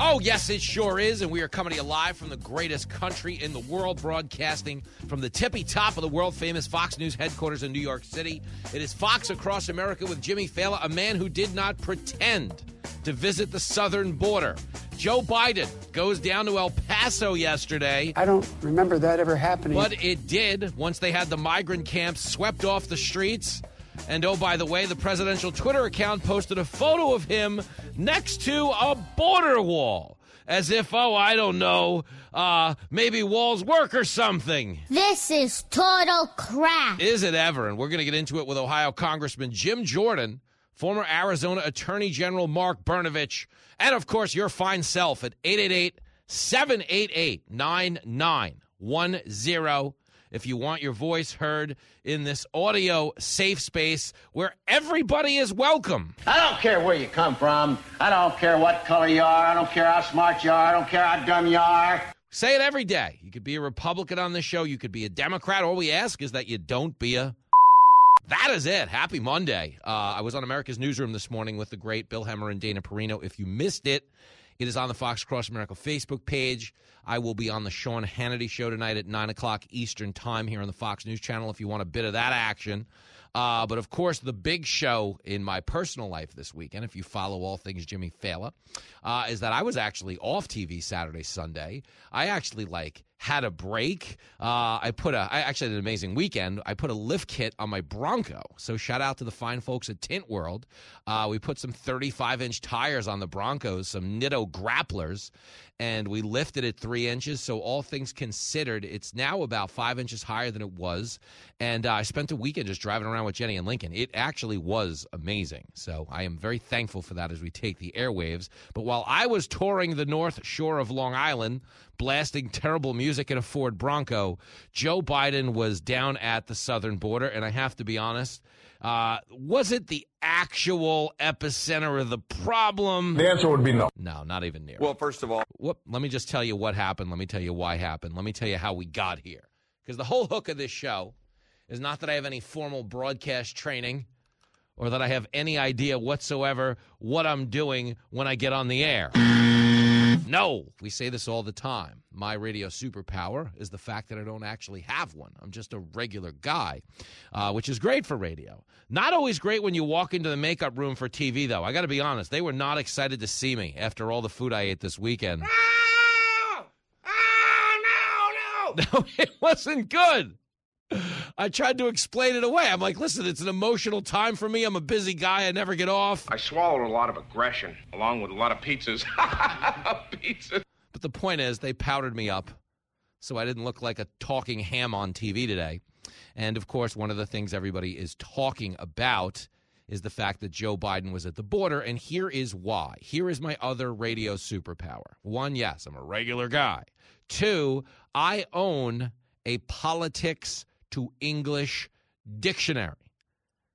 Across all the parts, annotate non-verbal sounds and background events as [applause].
Oh, yes, it sure is. And we are coming to you live from the greatest country in the world, broadcasting from the tippy top of the world famous Fox News headquarters in New York City. It is Fox Across America with Jimmy Failla, a man who did not pretend to visit the southern border. Joe Biden goes down to El Paso yesterday. I don't remember that ever happening. But it did once they had the migrant camps swept off the streets. And oh, by the way, the presidential Twitter account posted a photo of him next to a border wall. As if, oh, I don't know, uh, maybe walls work or something. This is total crap. Is it ever? And we're going to get into it with Ohio Congressman Jim Jordan, former Arizona Attorney General Mark Brnovich, and of course, your fine self at 888 788 9910 if you want your voice heard in this audio safe space where everybody is welcome. I don't care where you come from. I don't care what color you are. I don't care how smart you are. I don't care how dumb you are. Say it every day. You could be a Republican on this show. You could be a Democrat. All we ask is that you don't be a. [laughs] That is it. Happy Monday. Uh, I was on America's Newsroom this morning with the great Bill Hemmer and Dana Perino. If you missed it, it is on the Fox Cross America Facebook page. I will be on the Sean Hannity show tonight at 9 o'clock Eastern Time here on the Fox News Channel if you want a bit of that action. Uh, but of course, the big show in my personal life this weekend, if you follow all things Jimmy Failla, uh, is that I was actually off TV Saturday, Sunday. I actually like had a break. Uh, I put a, I actually had an amazing weekend. I put a lift kit on my Bronco. So shout out to the fine folks at Tint World. Uh, we put some 35 inch tires on the Broncos, some Nitto grapplers, and we lifted it three inches. So all things considered, it's now about five inches higher than it was. And uh, I spent a weekend just driving around with Jenny and Lincoln. It actually was amazing. So I am very thankful for that as we take the airwaves. But while I was touring the North Shore of Long Island, blasting terrible music in a Ford Bronco. Joe Biden was down at the southern border, and I have to be honest, uh, was it the actual epicenter of the problem? The answer would be no. No, not even near. Well, first of all, Whoop, let me just tell you what happened. Let me tell you why happened. Let me tell you how we got here. Because the whole hook of this show is not that I have any formal broadcast training or that I have any idea whatsoever what I'm doing when I get on the air. No, we say this all the time. My radio superpower is the fact that I don't actually have one. I'm just a regular guy, uh, which is great for radio. Not always great when you walk into the makeup room for TV, though. I got to be honest, they were not excited to see me after all the food I ate this weekend. no, oh, no, [laughs] no, it wasn't good. I tried to explain it away. I'm like, listen, it's an emotional time for me. I'm a busy guy. I never get off. I swallowed a lot of aggression along with a lot of pizzas. [laughs] Pizza. But the point is, they powdered me up so I didn't look like a talking ham on TV today. And of course, one of the things everybody is talking about is the fact that Joe Biden was at the border. And here is why. Here is my other radio superpower. One, yes, I'm a regular guy. Two, I own a politics to English dictionary.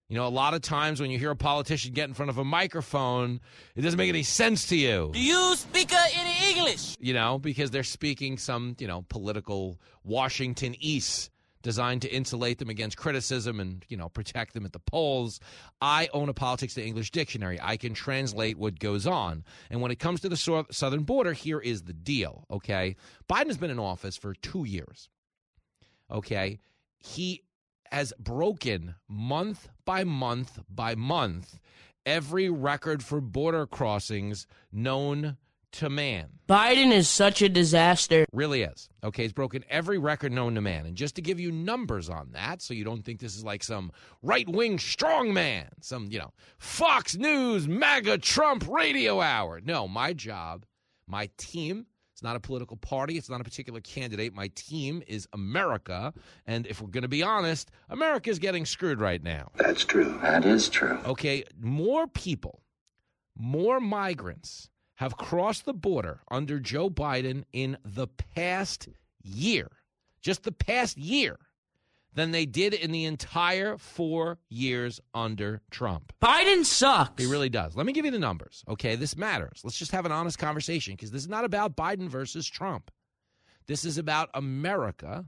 You know, a lot of times when you hear a politician get in front of a microphone, it doesn't make any sense to you. Do you speak uh, any English? You know, because they're speaking some, you know, political Washington East designed to insulate them against criticism and, you know, protect them at the polls. I own a politics to English dictionary. I can translate what goes on. And when it comes to the so- southern border, here is the deal, okay? Biden has been in office for two years, okay? He has broken month by month by month every record for border crossings known to man. Biden is such a disaster. Really is. Okay, he's broken every record known to man. And just to give you numbers on that, so you don't think this is like some right wing strongman, some, you know, Fox News, MAGA Trump radio hour. No, my job, my team, not a political party. It's not a particular candidate. My team is America. And if we're going to be honest, America is getting screwed right now. That's true. That is true. Okay, more people, more migrants have crossed the border under Joe Biden in the past year just the past year, than they did in the entire four years under Trump. Biden sucks. He really does. Let me give you the numbers, okay? This matters. Let's just have an honest conversation because this is not about Biden versus Trump. This is about America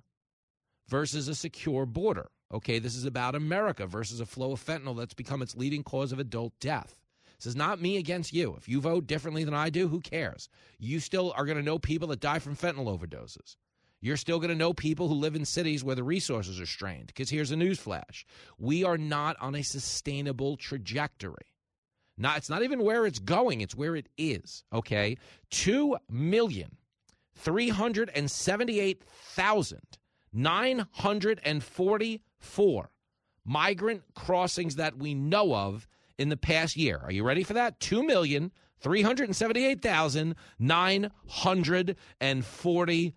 versus a secure border, okay? This is about America versus a flow of fentanyl that's become its leading cause of adult death. This is not me against you. If you vote differently than I do, who cares? You still are going to know people that die from fentanyl overdoses. You're still going to know people who live in cities where the resources are strained. Because here's a newsflash we are not on a sustainable trajectory. Not, it's not even where it's going, it's where it is. Okay? 2 million. 378,944 migrant crossings that we know of in the past year. Are you ready for that? 2,378,944.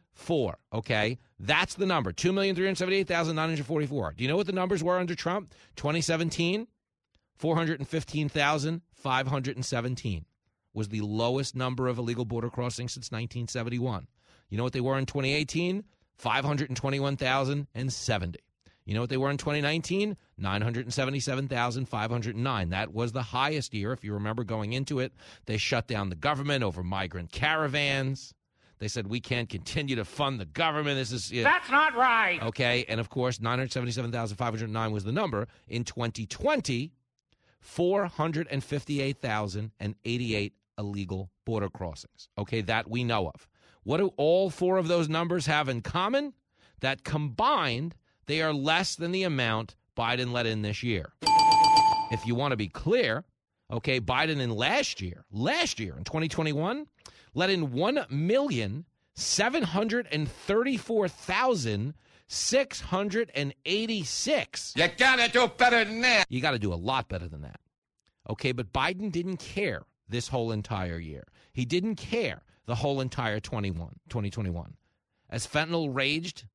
Okay? That's the number. 2,378,944. Do you know what the numbers were under Trump? 2017, 415,517 was the lowest number of illegal border crossings since 1971. You know what they were in 2018? 521,070. You know what they were in 2019? 977,509. That was the highest year. If you remember going into it, they shut down the government over migrant caravans. They said, we can't continue to fund the government. This is. That's not right. Okay. And of course, 977,509 was the number. In 2020, 458,088 illegal border crossings. Okay. That we know of. What do all four of those numbers have in common? That combined, they are less than the amount Biden let in this year. If you want to be clear, okay, Biden in last year, last year in 2021, let in 1,734,686. You gotta do better than that. You got to do a lot better than that. Okay, but Biden didn't care this whole entire year. He didn't care the whole entire 21, 2021. As fentanyl raged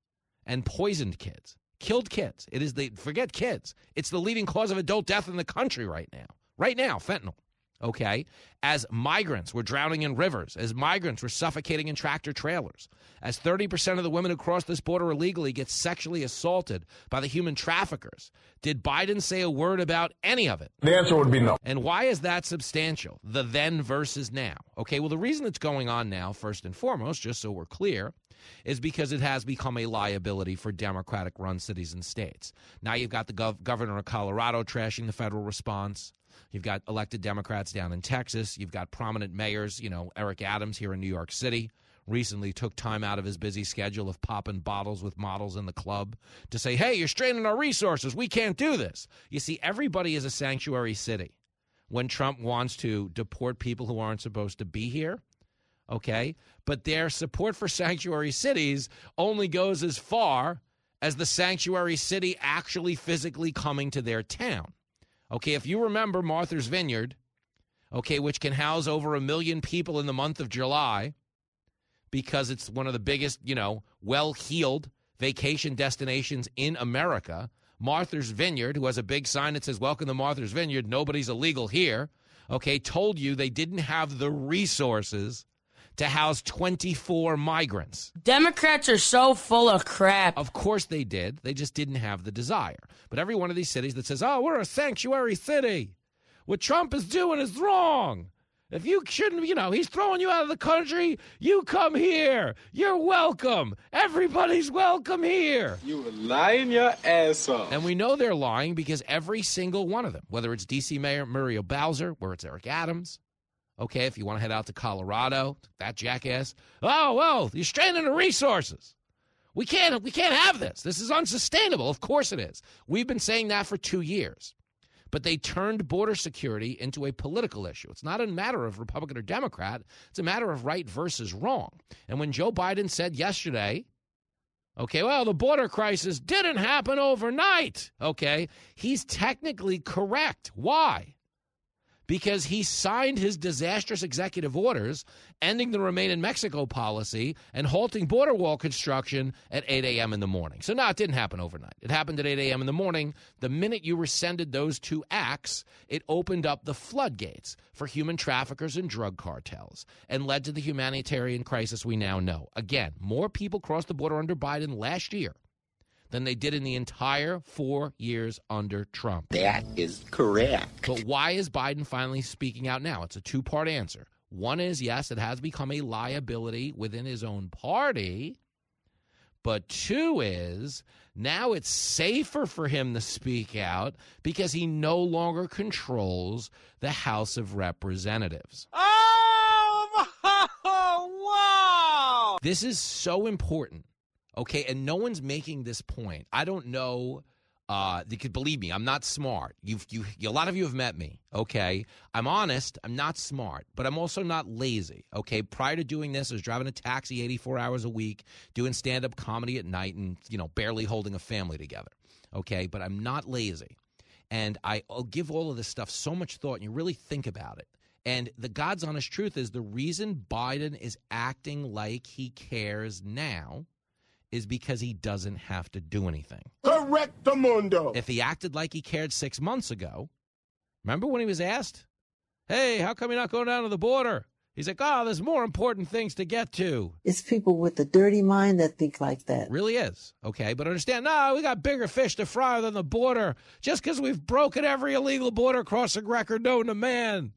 and poisoned kids, killed kids. It is the forget kids. It's the leading cause of adult death in the country right now. Right now, fentanyl. Okay, as migrants were drowning in rivers, as migrants were suffocating in tractor trailers, as 30% of the women who cross this border illegally get sexually assaulted by the human traffickers. Did Biden say a word about any of it? The answer would be no. And why is that substantial? The then versus now. Okay, well, the reason it's going on now, first and foremost, just so we're clear, is because it has become a liability for Democratic run cities and states. Now you've got the gov- governor of Colorado trashing the federal response. You've got elected Democrats down in Texas. You've got prominent mayors, you know, Eric Adams here in New York City recently took time out of his busy schedule of popping bottles with models in the club to say, hey, you're straining our resources. We can't do this. You see, everybody is a sanctuary city when Trump wants to deport people who aren't supposed to be here. Okay. But their support for sanctuary cities only goes as far as the sanctuary city actually physically coming to their town. Okay. If you remember Martha's Vineyard, okay, which can house over a million people in the month of July because it's one of the biggest, you know, well heeled vacation destinations in America. Martha's Vineyard, who has a big sign that says, Welcome to Martha's Vineyard, nobody's illegal here, okay, told you they didn't have the resources to house 24 migrants. Democrats are so full of crap. Of course they did. They just didn't have the desire. But every one of these cities that says, oh, we're a sanctuary city, what Trump is doing is wrong. If you shouldn't, you know, he's throwing you out of the country, you come here. You're welcome. Everybody's welcome here. You were lying your ass off. And we know they're lying because every single one of them, whether it's D.C. Mayor Muriel Bowser, where it's Eric Adams, okay, if you want to head out to Colorado, that jackass, oh, well, you're straining the resources. We can't, we can't have this. This is unsustainable. Of course it is. We've been saying that for two years but they turned border security into a political issue. It's not a matter of Republican or Democrat, it's a matter of right versus wrong. And when Joe Biden said yesterday, okay, well, the border crisis didn't happen overnight, okay, he's technically correct. Why? Because he signed his disastrous executive orders ending the Remain in Mexico policy and halting border wall construction at 8 a.m. in the morning. So, no, it didn't happen overnight. It happened at 8 a.m. in the morning. The minute you rescinded those two acts, it opened up the floodgates for human traffickers and drug cartels and led to the humanitarian crisis we now know. Again, more people crossed the border under Biden last year than they did in the entire four years under Trump. That is correct. But why is Biden finally speaking out now? It's a two part answer. One is yes, it has become a liability within his own party. But two is now it's safer for him to speak out because he no longer controls the House of Representatives. Oh, [laughs] wow! This is so important Okay, and no one's making this point. I don't know. Uh, could believe me. I'm not smart. You've you, a lot of you have met me. Okay, I'm honest. I'm not smart, but I'm also not lazy. Okay, prior to doing this, I was driving a taxi 84 hours a week, doing stand up comedy at night, and you know barely holding a family together. Okay, but I'm not lazy, and I, I'll give all of this stuff so much thought, and you really think about it. And the God's honest truth is the reason Biden is acting like he cares now is because he doesn't have to do anything. Correct the mundo. If he acted like he cared six months ago, remember when he was asked, Hey, how come you're not going down to the border? He's like, Oh, there's more important things to get to. It's people with a dirty mind that think like that. Really is. Okay, but understand, no, we got bigger fish to fry than the border. Just because we've broken every illegal border crossing record known to man.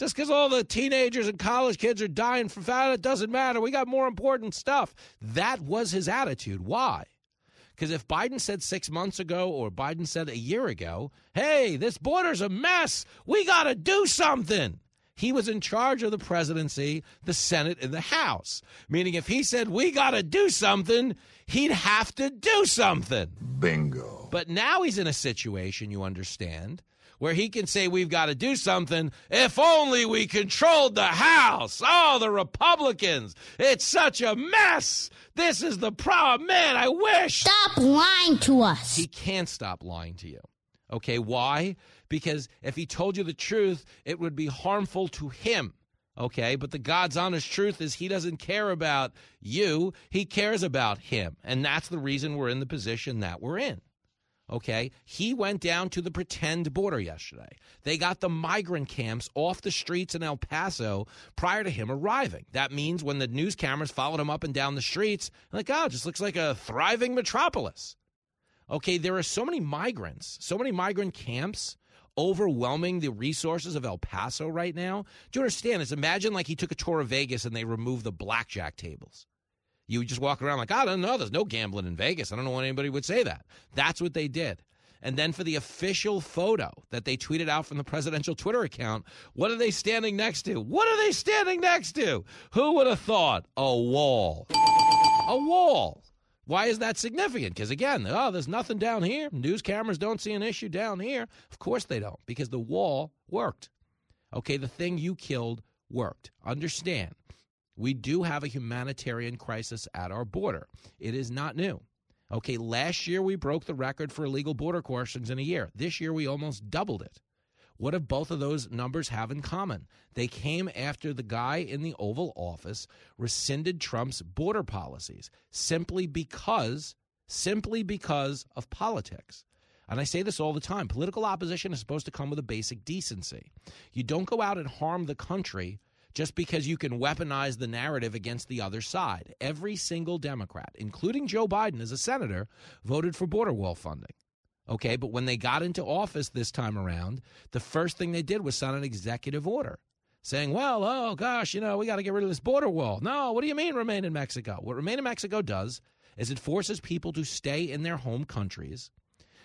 Just because all the teenagers and college kids are dying from fat, it doesn't matter. We got more important stuff. That was his attitude. Why? Because if Biden said six months ago or Biden said a year ago, hey, this border's a mess, we got to do something. He was in charge of the presidency, the Senate, and the House. Meaning, if he said, we got to do something, he'd have to do something. Bingo. But now he's in a situation, you understand, where he can say we've got to do something if only we controlled the House. Oh, the Republicans. It's such a mess. This is the problem. Man, I wish. Stop lying to us. He can't stop lying to you. Okay, why? Because if he told you the truth, it would be harmful to him. Okay, but the God's honest truth is he doesn't care about you, he cares about him. And that's the reason we're in the position that we're in. Okay. He went down to the pretend border yesterday. They got the migrant camps off the streets in El Paso prior to him arriving. That means when the news cameras followed him up and down the streets, like, oh, just looks like a thriving metropolis. Okay. There are so many migrants, so many migrant camps overwhelming the resources of El Paso right now. Do you understand? It's imagine like he took a tour of Vegas and they removed the blackjack tables. You just walk around like, I don't know, there's no gambling in Vegas. I don't know why anybody would say that. That's what they did. And then for the official photo that they tweeted out from the presidential Twitter account, what are they standing next to? What are they standing next to? Who would have thought? A wall. A wall. Why is that significant? Because again, oh, there's nothing down here. News cameras don't see an issue down here. Of course they don't, because the wall worked. Okay, the thing you killed worked. Understand, we do have a humanitarian crisis at our border. It is not new. Okay, last year we broke the record for illegal border crossings in a year. This year we almost doubled it. What do both of those numbers have in common? They came after the guy in the Oval Office rescinded Trump's border policies simply because simply because of politics. And I say this all the time. Political opposition is supposed to come with a basic decency. You don't go out and harm the country just because you can weaponize the narrative against the other side. Every single Democrat, including Joe Biden as a senator, voted for border wall funding. Okay, but when they got into office this time around, the first thing they did was sign an executive order saying, well, oh gosh, you know, we got to get rid of this border wall. No, what do you mean remain in Mexico? What remain in Mexico does is it forces people to stay in their home countries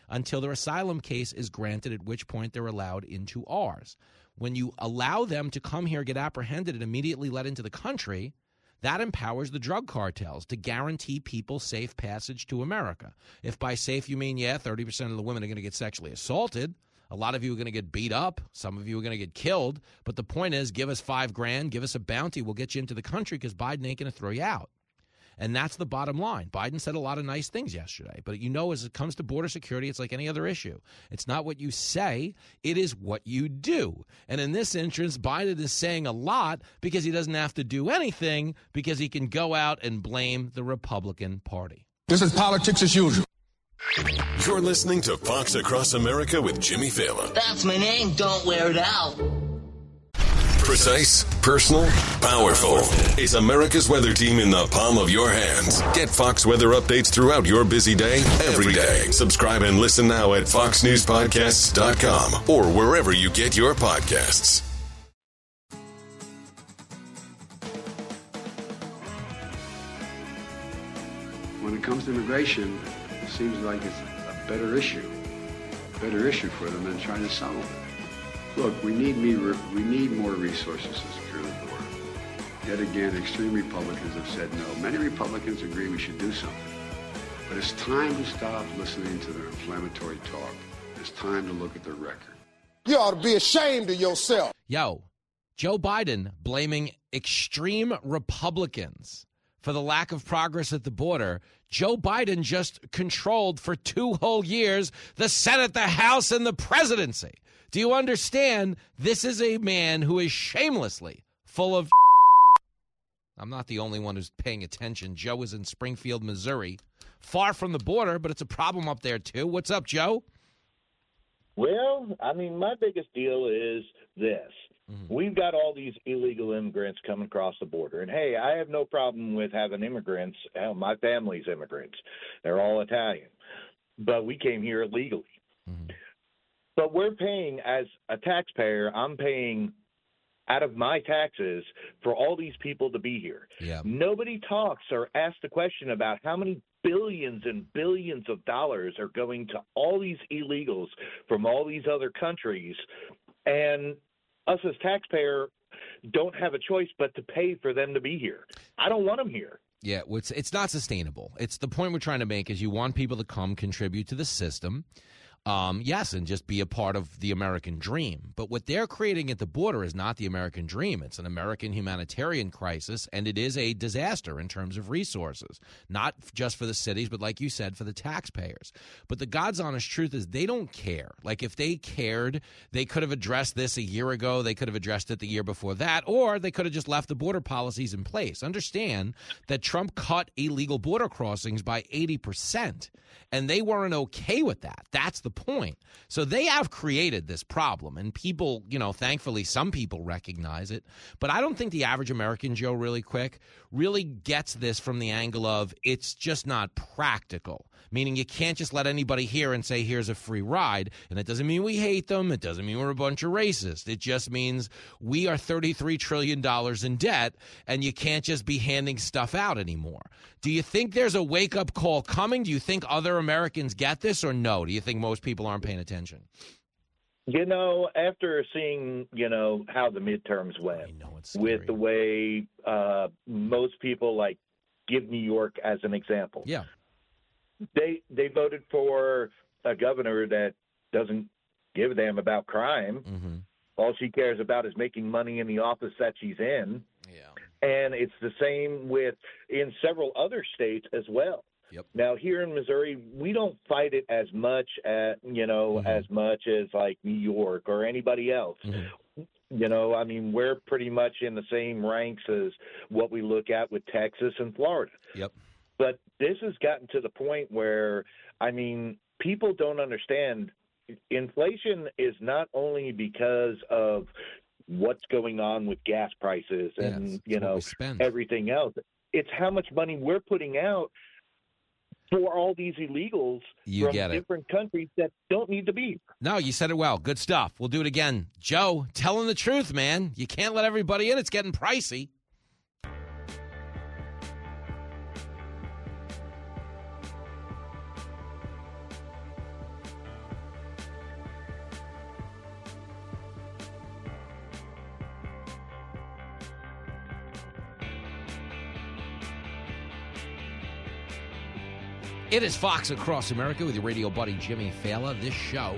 until their asylum case is granted, at which point they're allowed into ours. When you allow them to come here, get apprehended, and immediately let into the country, that empowers the drug cartels to guarantee people safe passage to America. If by safe you mean, yeah, 30% of the women are going to get sexually assaulted, a lot of you are going to get beat up. Some of you are going to get killed. But the point is, give us five grand, give us a bounty. We'll get you into the country because Biden ain't going to throw you out. And that's the bottom line. Biden said a lot of nice things yesterday, but you know, as it comes to border security, it's like any other issue. It's not what you say, it is what you do. And in this instance, Biden is saying a lot because he doesn't have to do anything because he can go out and blame the Republican Party. This is politics as usual. You're listening to Fox Across America with Jimmy Failla. That's my name. Don't wear it out. Precise, personal, powerful. It's America's weather team in the palm of your hands. Get Fox weather updates throughout your busy day, every day. Subscribe and listen now at foxnewspodcasts.com or wherever you get your podcasts. When it comes to immigration, it seems like it's a better issue, a better issue for them than trying to solve it. Look, we need me, we need more resources to secure the border. Yet again, extreme Republicans have said no. Many Republicans agree we should do something. But it's time to stop listening to their inflammatory talk. It's time to look at their record. You ought to be ashamed of yourself. Yo, Joe Biden blaming extreme Republicans for the lack of progress at the border. Joe Biden just controlled for two whole years the Senate, the House, and the presidency. Do you understand? This is a man who is shamelessly full of. I'm not the only one who's paying attention. Joe is in Springfield, Missouri, far from the border, but it's a problem up there too. What's up, Joe? Well, I mean, my biggest deal is this. Mm-hmm. We've got all these illegal immigrants coming across the border. And hey, I have no problem with having immigrants. Hell, my family's immigrants. They're all Italian. But we came here illegally. Mm-hmm. But we're paying, as a taxpayer, I'm paying out of my taxes for all these people to be here. Yeah. Nobody talks or asks the question about how many billions and billions of dollars are going to all these illegals from all these other countries. And us as taxpayer don't have a choice but to pay for them to be here. I don't want them here. Yeah, it's it's not sustainable. It's the point we're trying to make is you want people to come contribute to the system um, yes, and just be a part of the American dream. But what they're creating at the border is not the American dream. It's an American humanitarian crisis, and it is a disaster in terms of resources, not just for the cities, but like you said, for the taxpayers. But the God's honest truth is they don't care. Like if they cared, they could have addressed this a year ago, they could have addressed it the year before that, or they could have just left the border policies in place. Understand that Trump cut illegal border crossings by 80%, and they weren't okay with that. That's the point. So they have created this problem, and people, you know, thankfully, some people recognize it. But I don't think the average American, Joe, really quick, really gets this from the angle of it's just not practical. Meaning you can't just let anybody here and say, here's a free ride. And it doesn't mean we hate them. It doesn't mean we're a bunch of racists. It just means we are $33 trillion in debt, and you can't just be handing stuff out anymore. Do you think there's a wake up call coming? Do you think other Americans get this, or no? Do you think most people aren't paying attention? You know, after seeing, you know, how the midterms went with the way uh, most people like give New York as an example. Yeah. They they voted for a governor that doesn't give a damn about crime. Mm-hmm. All she cares about is making money in the office that she's in. Yeah. And it's the same with in several other states as well. Yep. Now here in Missouri, we don't fight it as much at you know mm-hmm. as much as like New York or anybody else. Mm-hmm. You know, I mean, we're pretty much in the same ranks as what we look at with Texas and Florida. Yep. But this has gotten to the point where, I mean, people don't understand. Inflation is not only because of what's going on with gas prices and yes, you know everything else. It's how much money we're putting out for all these illegals you from different countries that don't need to be. No, you said it well. Good stuff. We'll do it again. Joe, telling the truth, man. You can't let everybody in. It's getting pricey. It is Fox Across America with your radio buddy Jimmy Failla. This show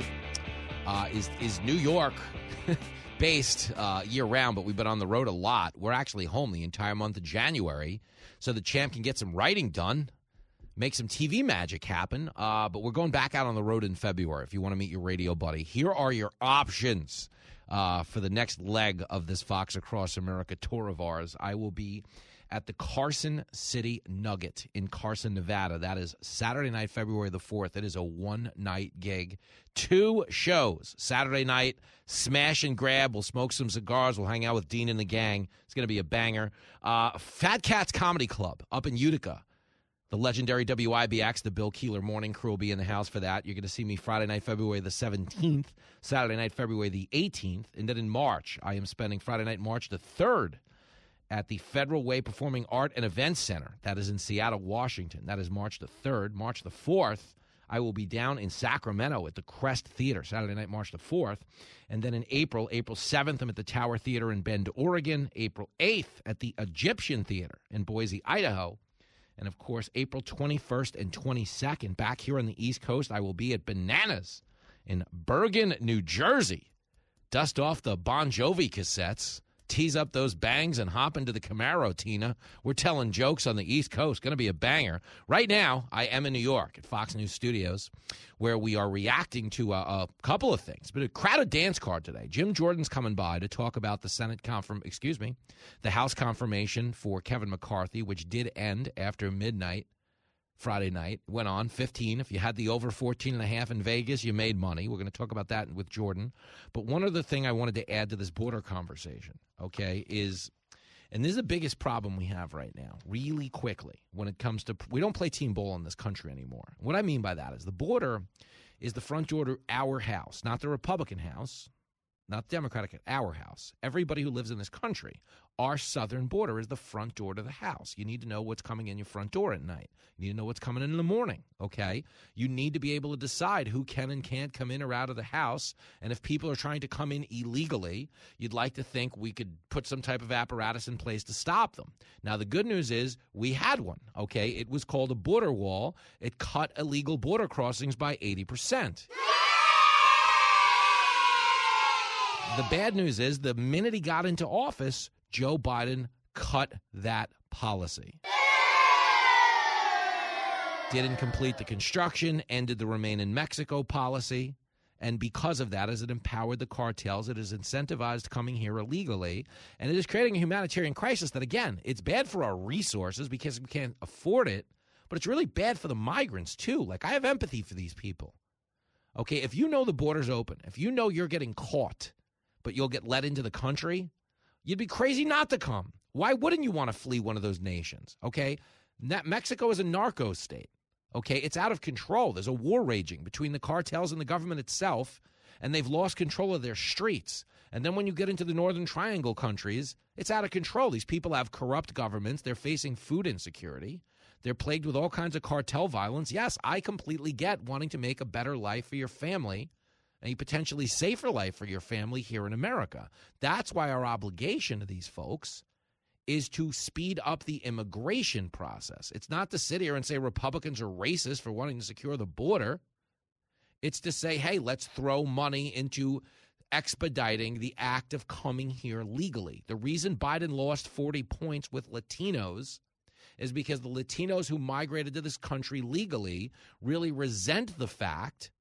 uh, is is New York [laughs] based uh, year round, but we've been on the road a lot. We're actually home the entire month of January, so the champ can get some writing done, make some TV magic happen. Uh, but we're going back out on the road in February. If you want to meet your radio buddy, here are your options uh, for the next leg of this Fox Across America tour of ours. I will be at the Carson City Nugget in Carson, Nevada. That is Saturday night, February the 4th. It is a one night gig. Two shows. Saturday night, smash and grab. We'll smoke some cigars. We'll hang out with Dean and the gang. It's going to be a banger. Uh, Fat Cats Comedy Club up in Utica. The legendary WIBX, the Bill Keeler Morning Crew will be in the house for that. You're going to see me Friday night, February the 17th, Saturday night, February the 18th. And then in March, I am spending Friday night, March the 3rd at the Federal Way Performing Art and Events Center. That is in Seattle, Washington. That is March the 3rd. March the 4th, I will be down in Sacramento at the Crest Theater, Saturday night, March the 4th. And then in April, April 7th, I'm at the Tower Theater in Bend, Oregon. April 8th at the Egyptian Theater in Boise, Idaho. And of course, April 21st and 22nd, back here on the East Coast, I will be at Bananas in Bergen, New Jersey. Dust off the Bon Jovi cassettes tease up those bangs and hop into the Camaro, Tina. We're telling jokes on the East Coast. Going to be a banger. Right now, I am in New York at Fox News Studios, where we are reacting to a, a couple of things. But a crowded dance card today. Jim Jordan's coming by to talk about the Senate confirm, excuse me, the House confirmation for Kevin McCarthy, which did end after midnight Friday night. Went on 15. If you had the over 14 and a half in Vegas, you made money. We're going to talk about that with Jordan. But one other thing I wanted to add to this border conversation, okay, is and this is the biggest problem we have right now, really quickly, when it comes to we don't play team ball in this country anymore. What I mean by that is the border is the front door to our house, not the Republican house, not the Democratic at our house. Everybody who lives in this country, our southern border is the front door to the house. You need to know what's coming in your front door at night. You need to know what's coming in in the morning, okay? You need to be able to decide who can and can't come in or out of the house. And if people are trying to come in illegally, you'd like to think we could put some type of apparatus in place to stop them. Now, the good news is we had one, okay? It was called a border wall. It cut illegal border crossings by 80%. The bad news is the minute he got into office, Joe Biden cut that policy. Didn't complete the construction, ended the Remain in Mexico policy. And because of that, as it empowered the cartels, it has incentivized coming here illegally. And it is creating a humanitarian crisis that, again, it's bad for our resources because we can't afford it, but it's really bad for the migrants, too. Like, I have empathy for these people. Okay, if you know the border's open, if you know you're getting caught, but you'll get let into the country, you'd be crazy not to come. Why wouldn't you want to flee one of those nations? Okay. Mexico is a narco state. Okay. It's out of control. There's a war raging between the cartels and the government itself, and they've lost control of their streets. And then when you get into the Northern Triangle countries, it's out of control. These people have corrupt governments. They're facing food insecurity. They're plagued with all kinds of cartel violence. Yes, I completely get wanting to make a better life for your family a potentially safer life for your family here in America. That's why our obligation to these folks is to speed up the immigration process. It's not to sit here and say Republicans are racist for wanting to secure the border. It's to say, hey, let's throw money into expediting the act of coming here legally. The reason Biden lost 40 points with Latinos is because the Latinos who migrated to this country legally really resent the fact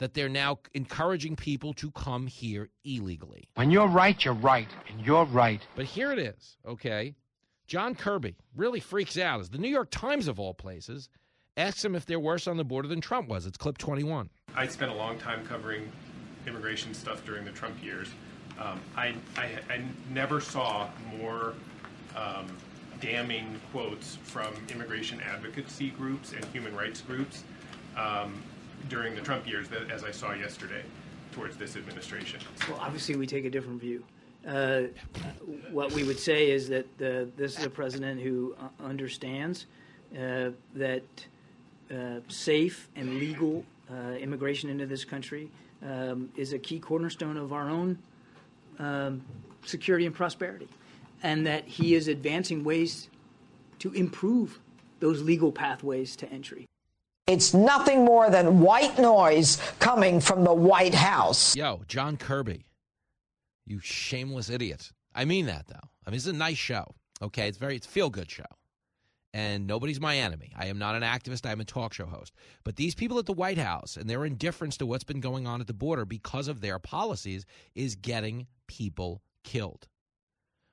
that they're now encouraging people to come here illegally. When you're right, you're right, and you're right. But here it is, okay? John Kirby really freaks out as the New York Times, of all places, asks him if they're worse on the border than Trump was. It's clip 21. I spent a long time covering immigration stuff during the Trump years. Um, I, I, I, never saw more um, damning quotes from immigration advocacy groups and human rights groups um, during the Trump years that, as I saw yesterday towards this administration? Well, obviously, we take a different view. Uh, what we would say is that this is a president who uh, understands uh, that uh, safe and legal uh, immigration into this country um, is a key cornerstone of our own um, security and prosperity, and that he is advancing ways to improve those legal pathways to entry. It's nothing more than white noise coming from the White House. Yo, John Kirby. You shameless idiot. I mean that though. I mean it's a nice show. Okay, it's very it's a feel good show. And nobody's my enemy. I am not an activist. I am a talk show host. But these people at the White House and their indifference to what's been going on at the border because of their policies is getting people killed.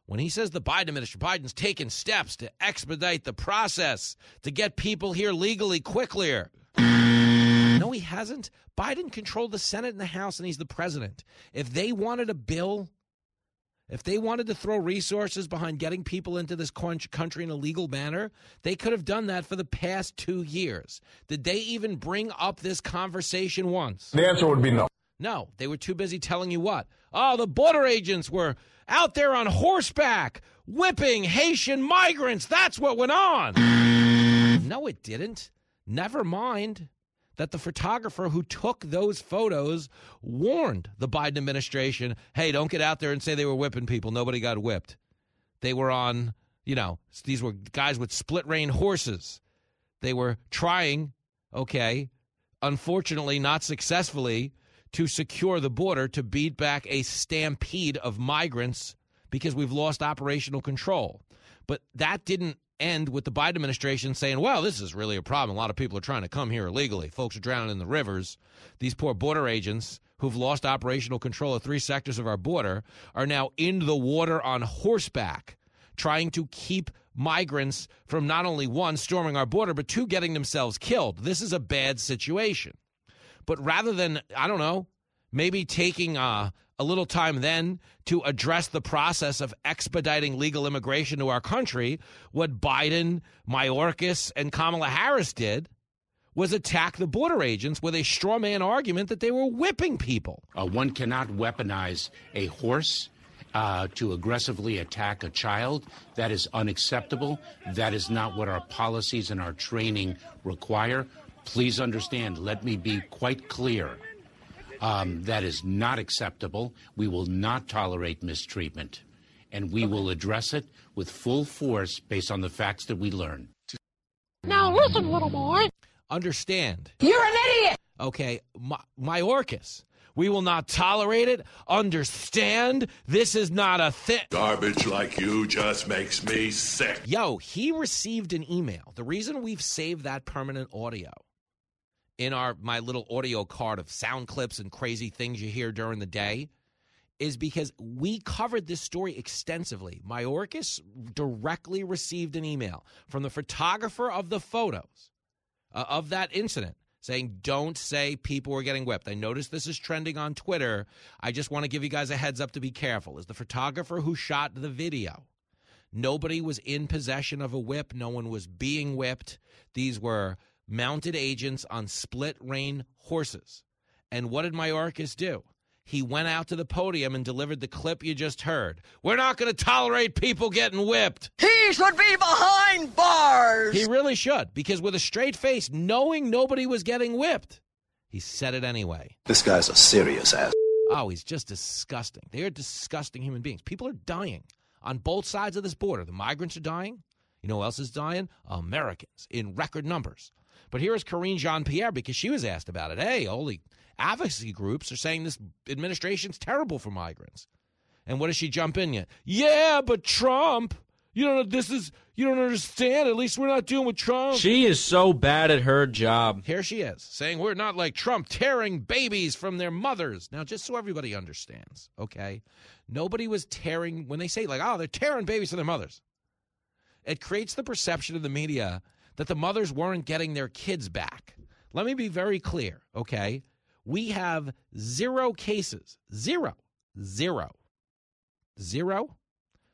When he says the Biden administration, Biden's taken steps to expedite the process to get people here legally quicker. No, he hasn't. Biden controlled the Senate and the House, and he's the president. If they wanted a bill, if they wanted to throw resources behind getting people into this country in a legal manner, they could have done that for the past two years. Did they even bring up this conversation once? The answer would be no. No, they were too busy telling you what? Oh, the border agents were out there on horseback whipping Haitian migrants. That's what went on. No, it didn't. Never mind that the photographer who took those photos warned the Biden administration hey, don't get out there and say they were whipping people. Nobody got whipped. They were on, you know, these were guys with split rein horses. They were trying, okay, unfortunately, not successfully, to secure the border to beat back a stampede of migrants because we've lost operational control. But that didn't end with the Biden administration saying, well, this is really a problem. A lot of people are trying to come here illegally. Folks are drowning in the rivers. These poor border agents who've lost operational control of three sectors of our border are now in the water on horseback trying to keep migrants from not only one, storming our border, but two, getting themselves killed. This is a bad situation. But rather than, I don't know, maybe taking uh, a little time then to address the process of expediting legal immigration to our country, what Biden, Mayorkas, and Kamala Harris did was attack the border agents with a straw man argument that they were whipping people. Uh, one cannot weaponize a horse. Uh, to aggressively attack a child. That is unacceptable. That is not what our policies and our training require. Please understand, let me be quite clear. Um, that is not acceptable. We will not tolerate mistreatment, and we will address it with full force based on the facts that we learn. Now listen, little boy. Understand. You're an idiot. Okay, my, Mayorkas. We will not tolerate it. Understand, this is not a thing. Garbage like you just makes me sick. Yo, he received an email. The reason we've saved that permanent audio in our my little audio card of sound clips and crazy things you hear during the day is because we covered this story extensively. Mayorkas directly received an email from the photographer of the photos uh, of that incident saying, Don't say people were getting whipped. I noticed this is trending on Twitter. I just want to give you guys a heads up to be careful. Is the photographer who shot the video. Nobody was in possession of a whip, no one was being whipped. These were mounted agents on split rein horses. And what did Mayorkas do? He went out to the podium and delivered the clip you just heard. We're not going to tolerate people getting whipped. He should be behind bars. He really should, because with a straight face, knowing nobody was getting whipped, he said it anyway. This guy's a serious ass. Oh, he's just disgusting. They are disgusting human beings. People are dying on both sides of this border. The migrants are dying. You know who else is dying? Americans in record numbers. But here is Karine Jean Pierre because she was asked about it. Hey, only advocacy groups are saying this administration's terrible for migrants. And what does she jump in yet? Yeah, but Trump. You don't know this is you don't understand. At least we're not doing with Trump. She is so bad at her job. Here she is, saying we're not like Trump tearing babies from their mothers. Now, just so everybody understands, okay? Nobody was tearing when they say like, oh, they're tearing babies from their mothers. It creates the perception of the media that the mothers weren't getting their kids back. Let me be very clear, okay? We have zero cases, zero, zero, zero,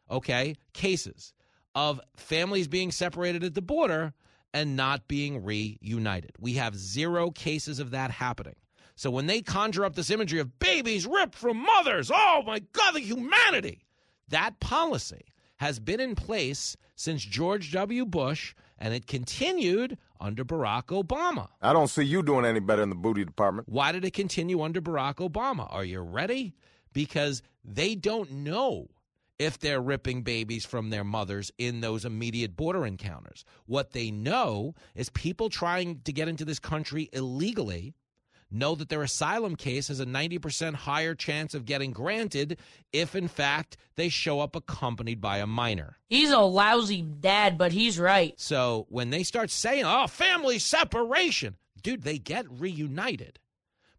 okay, cases of families being separated at the border and not being reunited. We have zero cases of that happening. So when they conjure up this imagery of babies ripped from mothers, oh my God, the humanity, that policy has been in place since George W. Bush and it continued under Barack Obama. I don't see you doing any better in the booty department. Why did it continue under Barack Obama? Are you ready? Because they don't know if they're ripping babies from their mothers in those immediate border encounters. What they know is people trying to get into this country illegally know that their asylum case has a 90% higher chance of getting granted if, in fact, they show up accompanied by a minor. He's a lousy dad, but he's right. So when they start saying, oh, family separation, dude, they get reunited.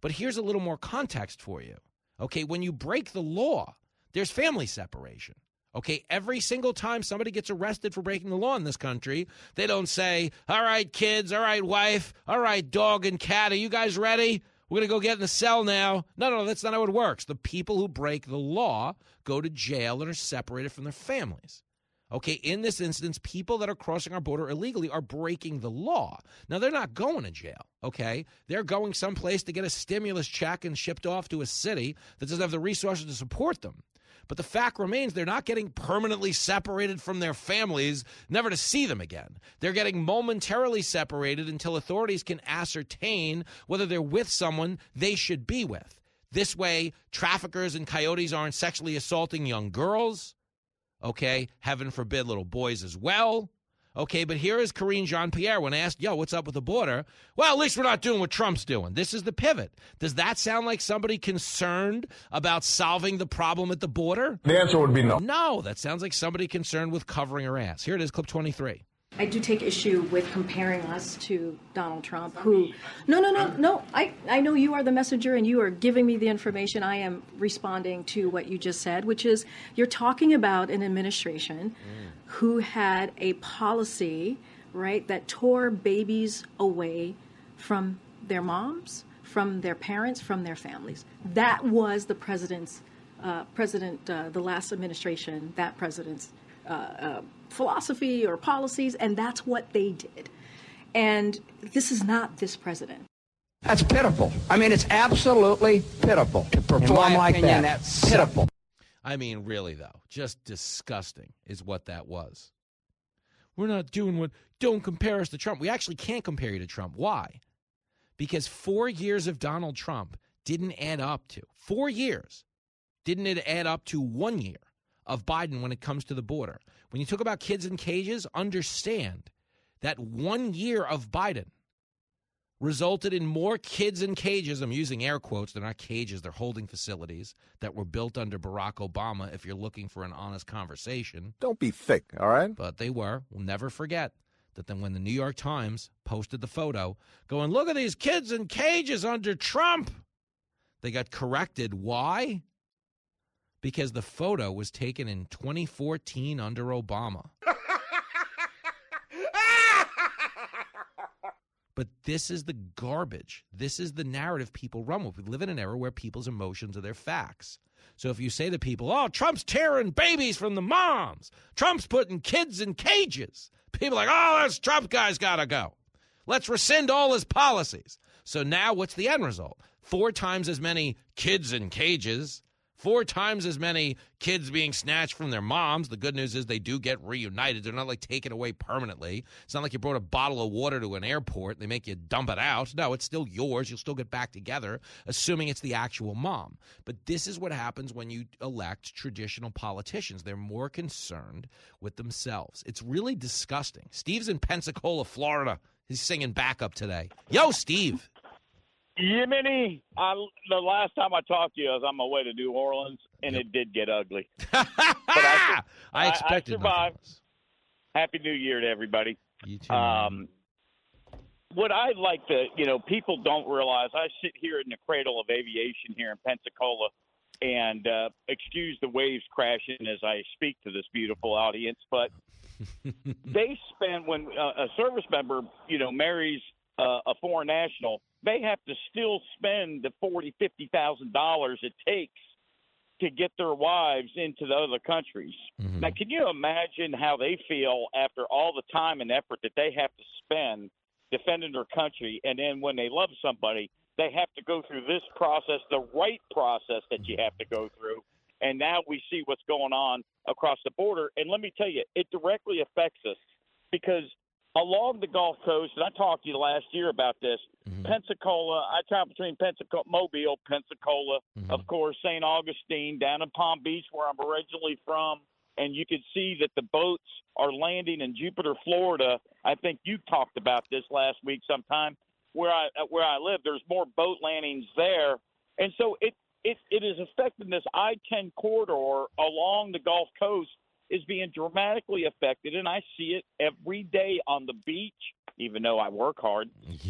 But here's a little more context for you. Okay, when you break the law, there's family separation. Okay, every single time somebody gets arrested for breaking the law in this country, they don't say, All right, kids, all right, wife, all right, dog and cat, are you guys ready? We're going to go get in the cell now. No, no, that's not how it works. The people who break the law go to jail and are separated from their families. Okay, in this instance, people that are crossing our border illegally are breaking the law. Now, they're not going to jail, okay? They're going someplace to get a stimulus check and shipped off to a city that doesn't have the resources to support them. But the fact remains they're not getting permanently separated from their families, never to see them again. They're getting momentarily separated until authorities can ascertain whether they're with someone they should be with. This way, traffickers and coyotes aren't sexually assaulting young girls. Okay, heaven forbid little boys as well. Okay, but here is Karine Jean Pierre when asked, yo, what's up with the border? Well, at least we're not doing what Trump's doing. This is the pivot. Does that sound like somebody concerned about solving the problem at the border? The answer would be no. No, that sounds like somebody concerned with covering her ass. Here it is, clip 23. I do take issue with comparing us to Donald Trump, who, no, no, no, no, I, I know you are the messenger and you are giving me the information. I am responding to what you just said, which is you're talking about an administration who had a policy, right, that tore babies away from their moms, from their parents, from their families. That was the president's, uh, president, uh, the last administration, that president's uh, uh, philosophy or policies, and that's what they did. And this is not this president. That's pitiful. I mean, it's absolutely pitiful to perform my like opinion, that. that's pitiful. I mean, really, though, just disgusting is what that was. We're not doing what, don't compare us to Trump. We actually can't compare you to Trump. Why? Because four years of Donald Trump didn't add up to, four years, didn't it add up to one year of Biden when it comes to the border? When you talk about kids in cages, understand that one year of Biden resulted in more kids in cages. I'm using air quotes. They're not cages, they're holding facilities that were built under Barack Obama, if you're looking for an honest conversation. Don't be thick, all right? But they were. We'll never forget that then when the New York Times posted the photo going, look at these kids in cages under Trump, they got corrected. Why? Because the photo was taken in 2014 under Obama. [laughs] But this is the garbage. This is the narrative people run with. We live in an era where people's emotions are their facts. So if you say to people, oh, Trump's tearing babies from the moms, Trump's putting kids in cages, people are like, oh, this Trump guy's got to go. Let's rescind all his policies. So now what's the end result? Four times as many kids in cages, four times as many kids being snatched from their moms. The good news is they do get reunited. They're not like taken away permanently. It's not like you brought a bottle of water to an airport. They make you dump it out. No, it's still yours. You'll still get back together, assuming it's the actual mom. But this is what happens when you elect traditional politicians. They're more concerned with themselves. It's really disgusting. Steve's in Pensacola, Florida. He's singing backup today. Yo, Steve. Yemeni, I, the last time I talked to you, I was on my way to New Orleans, and it did get ugly. [laughs] but I, I expected I survived. Happy New Year to everybody. You too. Um, what I like to, you know, people don't realize, I sit here in the cradle of aviation here in Pensacola, and uh, excuse the waves crashing as I speak to this beautiful audience, but [laughs] they spend when uh, a service member, you know, marries uh, a foreign national, they have to still spend the forty, fifty thousand dollars it takes to get their wives into the other countries. Mm-hmm. Now, can you imagine how they feel after all the time and effort that they have to spend defending their country, and then when they love somebody, they have to go through this process, the right process that you have to go through. And now we see what's going on across the border. And let me tell you, it directly affects us because along the Gulf Coast, and I talked to you last year about this. Mm-hmm. Pensacola, I travel between Pensacola, Mobile, Pensacola, mm-hmm. of course, St. Augustine, down in Palm Beach, where I'm originally from, and you can see that the boats are landing in Jupiter, Florida. I think you talked about this last week sometime. Where I where I live, there's more boat landings there, and so it it, it is affecting this I-10 corridor along the Gulf Coast is being dramatically affected, and I see it every day on the beach. Even though I work hard,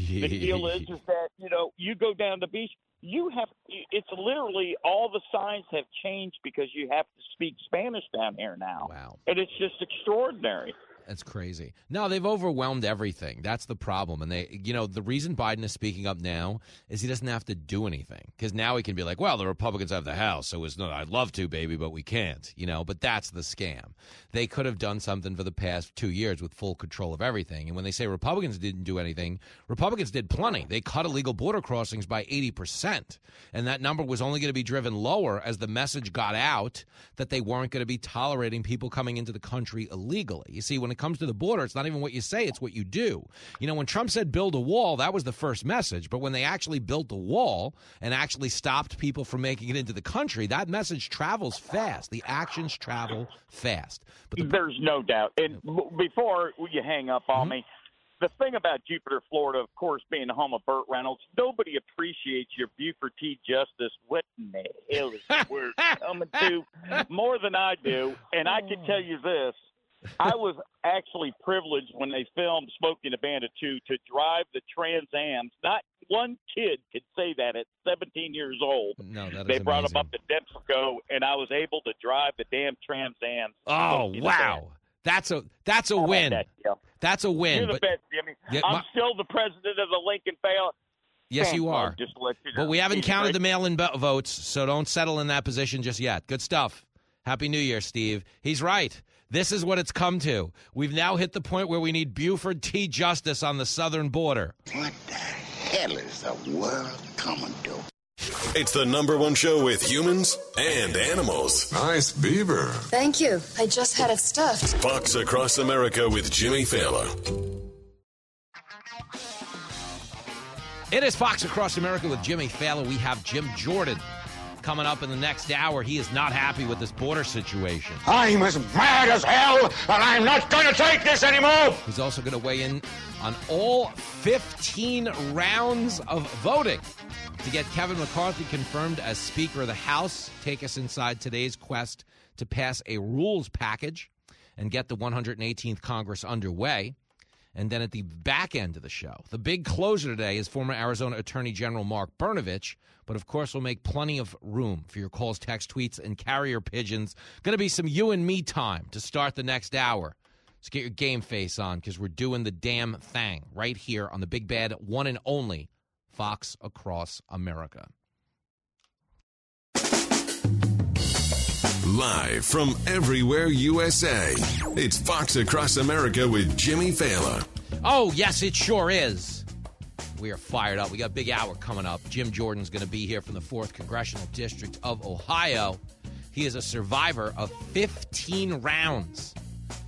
the deal is is [laughs] that you know you go down the beach, you have it's literally all the signs have changed because you have to speak Spanish down here now. Wow, and it's just extraordinary. That's crazy. No, they've overwhelmed everything. That's the problem. And they, you know, the reason Biden is speaking up now is he doesn't have to do anything because now he can be like, well, the Republicans have the House, so it's not. I'd love to, baby, but we can't. You know, but that's the scam. They could have done something for the past two years with full control of everything. And when they say Republicans didn't do anything, Republicans did plenty. They cut illegal border crossings by eighty percent, and that number was only going to be driven lower as the message got out that they weren't going to be tolerating people coming into the country illegally. You see, when it comes to the border, it's not even what you say, it's what you do. You know, when Trump said build a wall, that was the first message. But when they actually built the wall and actually stopped people from making it into the country, that message travels fast. The actions travel fast. But the- there's no doubt. And before you hang up on mm-hmm. me, the thing about Jupiter, Florida, of course, being the home of Burt Reynolds, nobody appreciates your Buford T. Justice. What in the hell is the word coming to? More than I do. And I can tell you this I was actually privileged when they filmed and the Bandit 2 to drive the Trans Ams. Not one kid could say that at 17 years old. No, that they brought amazing. him up to Denver, and I was able to drive the damn Trans Ams. Oh wow, that's a that's a win. That. That's a win. You're the but, best, Jimmy. Yeah, I'm my- still the president of the Lincoln Fail. Yes, you are. Just let you know. But we haven't He's counted great. the mail-in votes, so don't settle in that position just yet. Good stuff. Happy New Year, Steve. He's right. This is what it's come to. We've now hit the point where we need Buford T. Justice on the southern border. What the hell is the world coming to? It's the number one show with humans and animals. Nice beaver. Thank you. I just had it stuffed. Fox Across America with Jimmy Failla. It is Fox Across America with Jimmy Failla. We have Jim Jordan coming up in the next hour. He is not happy with this border situation. I'm as mad as hell, and I'm not going to take this anymore. He's also going to weigh in on all 15 rounds of voting to get Kevin McCarthy confirmed as Speaker of the House. Take us inside today's quest to pass a rules package and get the 118th Congress underway. And then at the back end of the show, the big closer today is former Arizona Attorney General Mark Brnovich. But of course, we'll make plenty of room for your calls, text, tweets, and carrier pigeons. Going to be some you and me time to start the next hour. Let's get your game face on because we're doing the damn thing right here on the big bad one and only Fox Across America. Live from everywhere USA, it's Fox Across America with Jimmy Failla. Oh, yes, it sure is. We are fired up. We got a big hour coming up. Jim Jordan's going to be here from the 4th Congressional District of Ohio. He is a survivor of 15 rounds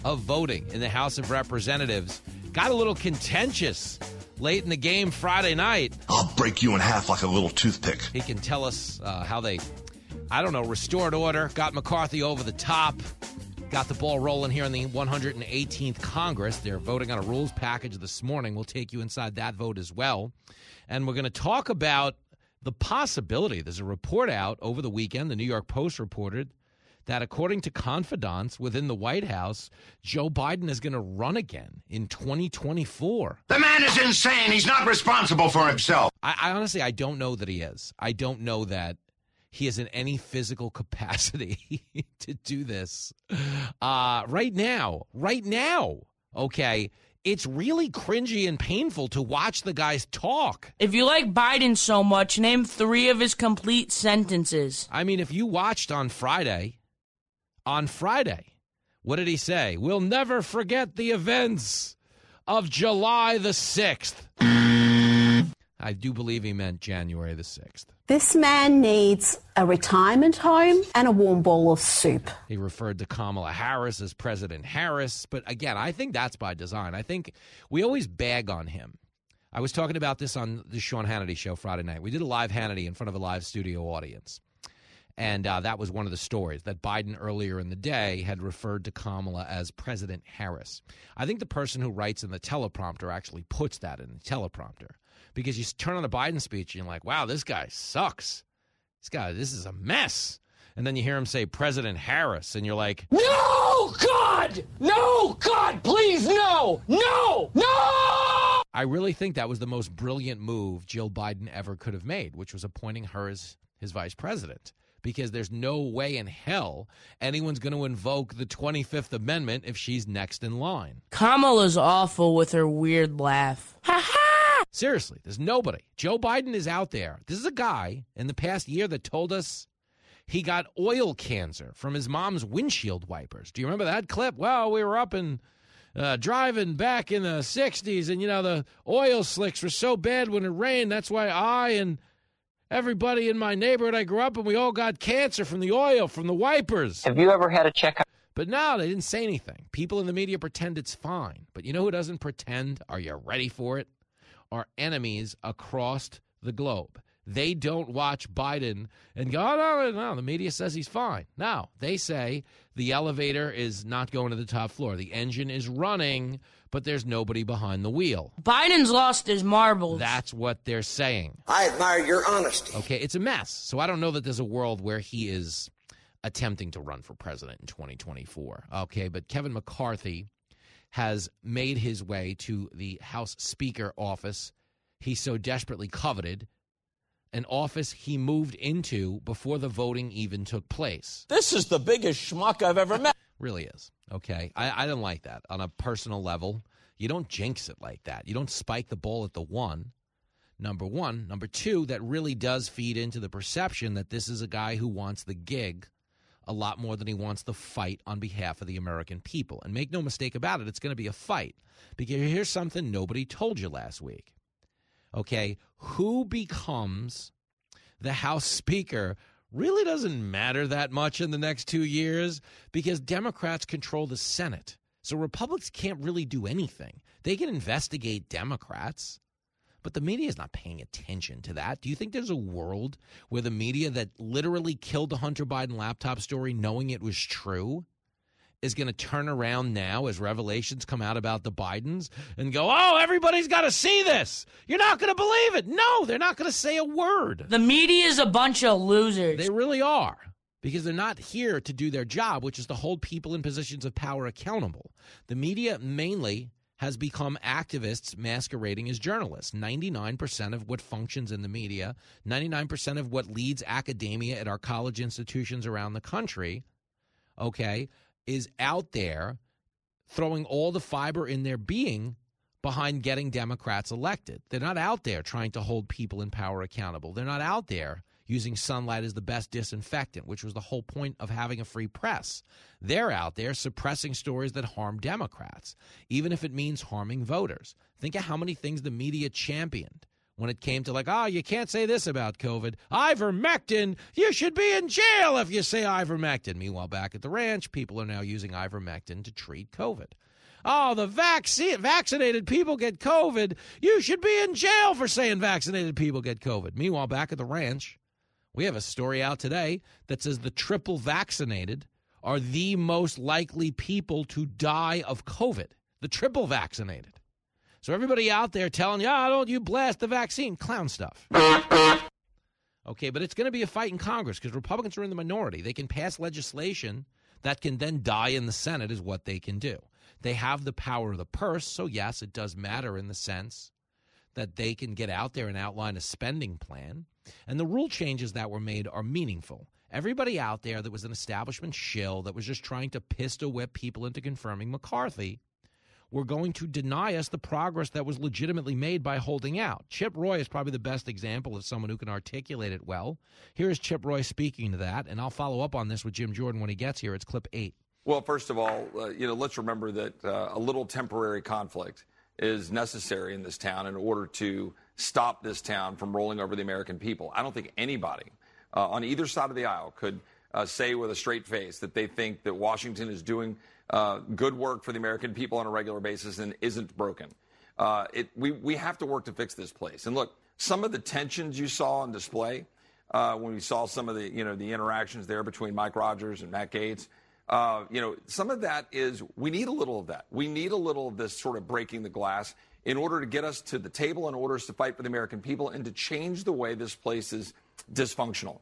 of voting in the House of Representatives. Got a little contentious late in the game Friday night. I'll break you in half like a little toothpick. He can tell us uh, how they, I don't know, restored order, got McCarthy over the top, got the ball rolling here in the 118th Congress. They're voting on a rules package this morning. We'll take you inside that vote as well. And we're going to talk about the possibility. There's a report out over the weekend, the New York Post reported that according to confidants within the White House, Joe Biden is going to run again in 2024. The man is insane. He's not responsible for himself. I, I honestly, I don't know that he is. I don't know that he is in any physical [laughs] capacity [laughs] to do this uh, right now. Right now, okay. It's really cringy and painful to watch the guys talk. If you like Biden so much, name three of his complete sentences. I mean, if you watched on Friday, on Friday, what did he say? We'll never forget the events of July the 6th. I do believe he meant January the 6th. This man needs a retirement home and a warm bowl of soup. He referred to Kamala Harris as President Harris. But again, I think that's by design. I think we always bag on him. I was talking about this on the Sean Hannity show Friday night. We did a live Hannity in front of a live studio audience. And uh, that was one of the stories that Biden earlier in the day had referred to Kamala as President Harris. I think the person who writes in the teleprompter actually puts that in the teleprompter. Because you turn on the Biden speech and you're like, wow, this guy sucks. This guy, this is a mess. And then you hear him say President Harris, and you're like, No, God! No, God, please, no! No! No! I really think that was the most brilliant move Jill Biden ever could have made, which was appointing her as his vice president. Because there's no way in hell anyone's going to invoke the 25th Amendment if she's next in line. Kamala's awful with her weird laugh. Ha ha! Seriously, there's nobody. Joe Biden is out there. This is a guy in the past year that told us he got oil cancer from his mom's windshield wipers. Do you remember that clip? Well, we were up and uh, driving back in the 60s, and you know, the oil slicks were so bad when it rained. That's why I and everybody in my neighborhood I grew up in, we all got cancer from the oil, from the wipers. Have you ever had a checkup? But no, they didn't say anything. People in the media pretend it's fine. But you know who doesn't pretend? Are you ready for it? Our enemies across the globe. They don't watch Biden and go, oh, no, no, the media says he's fine. No, they say the elevator is not going to the top floor. The engine is running, but there's nobody behind the wheel. Biden's lost his marbles. That's what they're saying. I admire your honesty. Okay, it's a mess. So I don't know that there's a world where he is attempting to run for president in 2024. Okay, but Kevin McCarthy has made his way to the House Speaker office he so desperately coveted an office he moved into before the voting even took place. This is the biggest schmuck I've ever met. [laughs] really is. Okay. I, I didn't like that on a personal level. You don't jinx it like that. You don't spike the ball at the one. Number one. Number two, that really does feed into the perception that this is a guy who wants the gig a lot more than he wants the fight on behalf of the American people. And make no mistake about it, it's going to be a fight. Because here's something nobody told you last week okay, who becomes the House Speaker really doesn't matter that much in the next two years because Democrats control the Senate. So Republicans can't really do anything. They can investigate Democrats, but the media is not paying attention to that. Do you think there's a world where the media that literally killed the Hunter Biden laptop story knowing it was true is going to turn around now as revelations come out about the Bidens and go, oh, everybody's got to see this. You're not going to believe it. No, they're not going to say a word. The media is a bunch of losers. They really are because they're not here to do their job, which is to hold people in positions of power accountable. The media mainly has become activists masquerading as journalists. 99% of what functions in the media, 99% of what leads academia at our college institutions around the country, okay, is out there throwing all the fiber in their being behind getting Democrats elected. They're not out there trying to hold people in power accountable. They're not out there using sunlight as the best disinfectant, which was the whole point of having a free press. They're out there suppressing stories that harm Democrats, even if it means harming voters. Think of how many things the media championed when it came to like, oh, you can't say this about COVID. Ivermectin, you should be in jail if you say ivermectin. Meanwhile, back at the ranch, people are now using ivermectin to treat COVID. Oh, the vaccine vaccinated people get COVID. You should be in jail for saying vaccinated people get COVID. Meanwhile, back at the ranch, we have a story out today that says the triple vaccinated are the most likely people to die of COVID. The triple vaccinated. So everybody out there telling you, oh, don't you blast the vaccine, clown stuff. Okay, but it's going to be a fight in Congress because Republicans are in the minority. They can pass legislation that can then die in the Senate, is what they can do. They have the power of the purse, so yes, it does matter in the sense that they can get out there and outline a spending plan. And the rule changes that were made are meaningful. Everybody out there that was an establishment shill that was just trying to pistol whip people into confirming McCarthy were going to deny us the progress that was legitimately made by holding out. Chip Roy is probably the best example of someone who can articulate it well. Here is Chip Roy speaking to that, and I'll follow up on this with Jim Jordan when he gets here. It's clip eight. Well, first of all, uh, you know, let's remember that uh, a little temporary conflict is necessary in this town in order to stop this town from rolling over the American people. I don't think anybody uh, on either side of the aisle could uh, say with a straight face that they think that Washington is doing uh, good work for the American people on a regular basis and isn't broken. Uh, it, we, we have to work to fix this place. And look, some of the tensions you saw on display uh, when we saw some of the, you know, the interactions there between Mike Rogers and Matt Gaetz, uh, you know, some of that is we need a little of that. We need a little of this sort of breaking the glass in order to get us to the table, in order to fight for the American people, and to change the way this place is dysfunctional.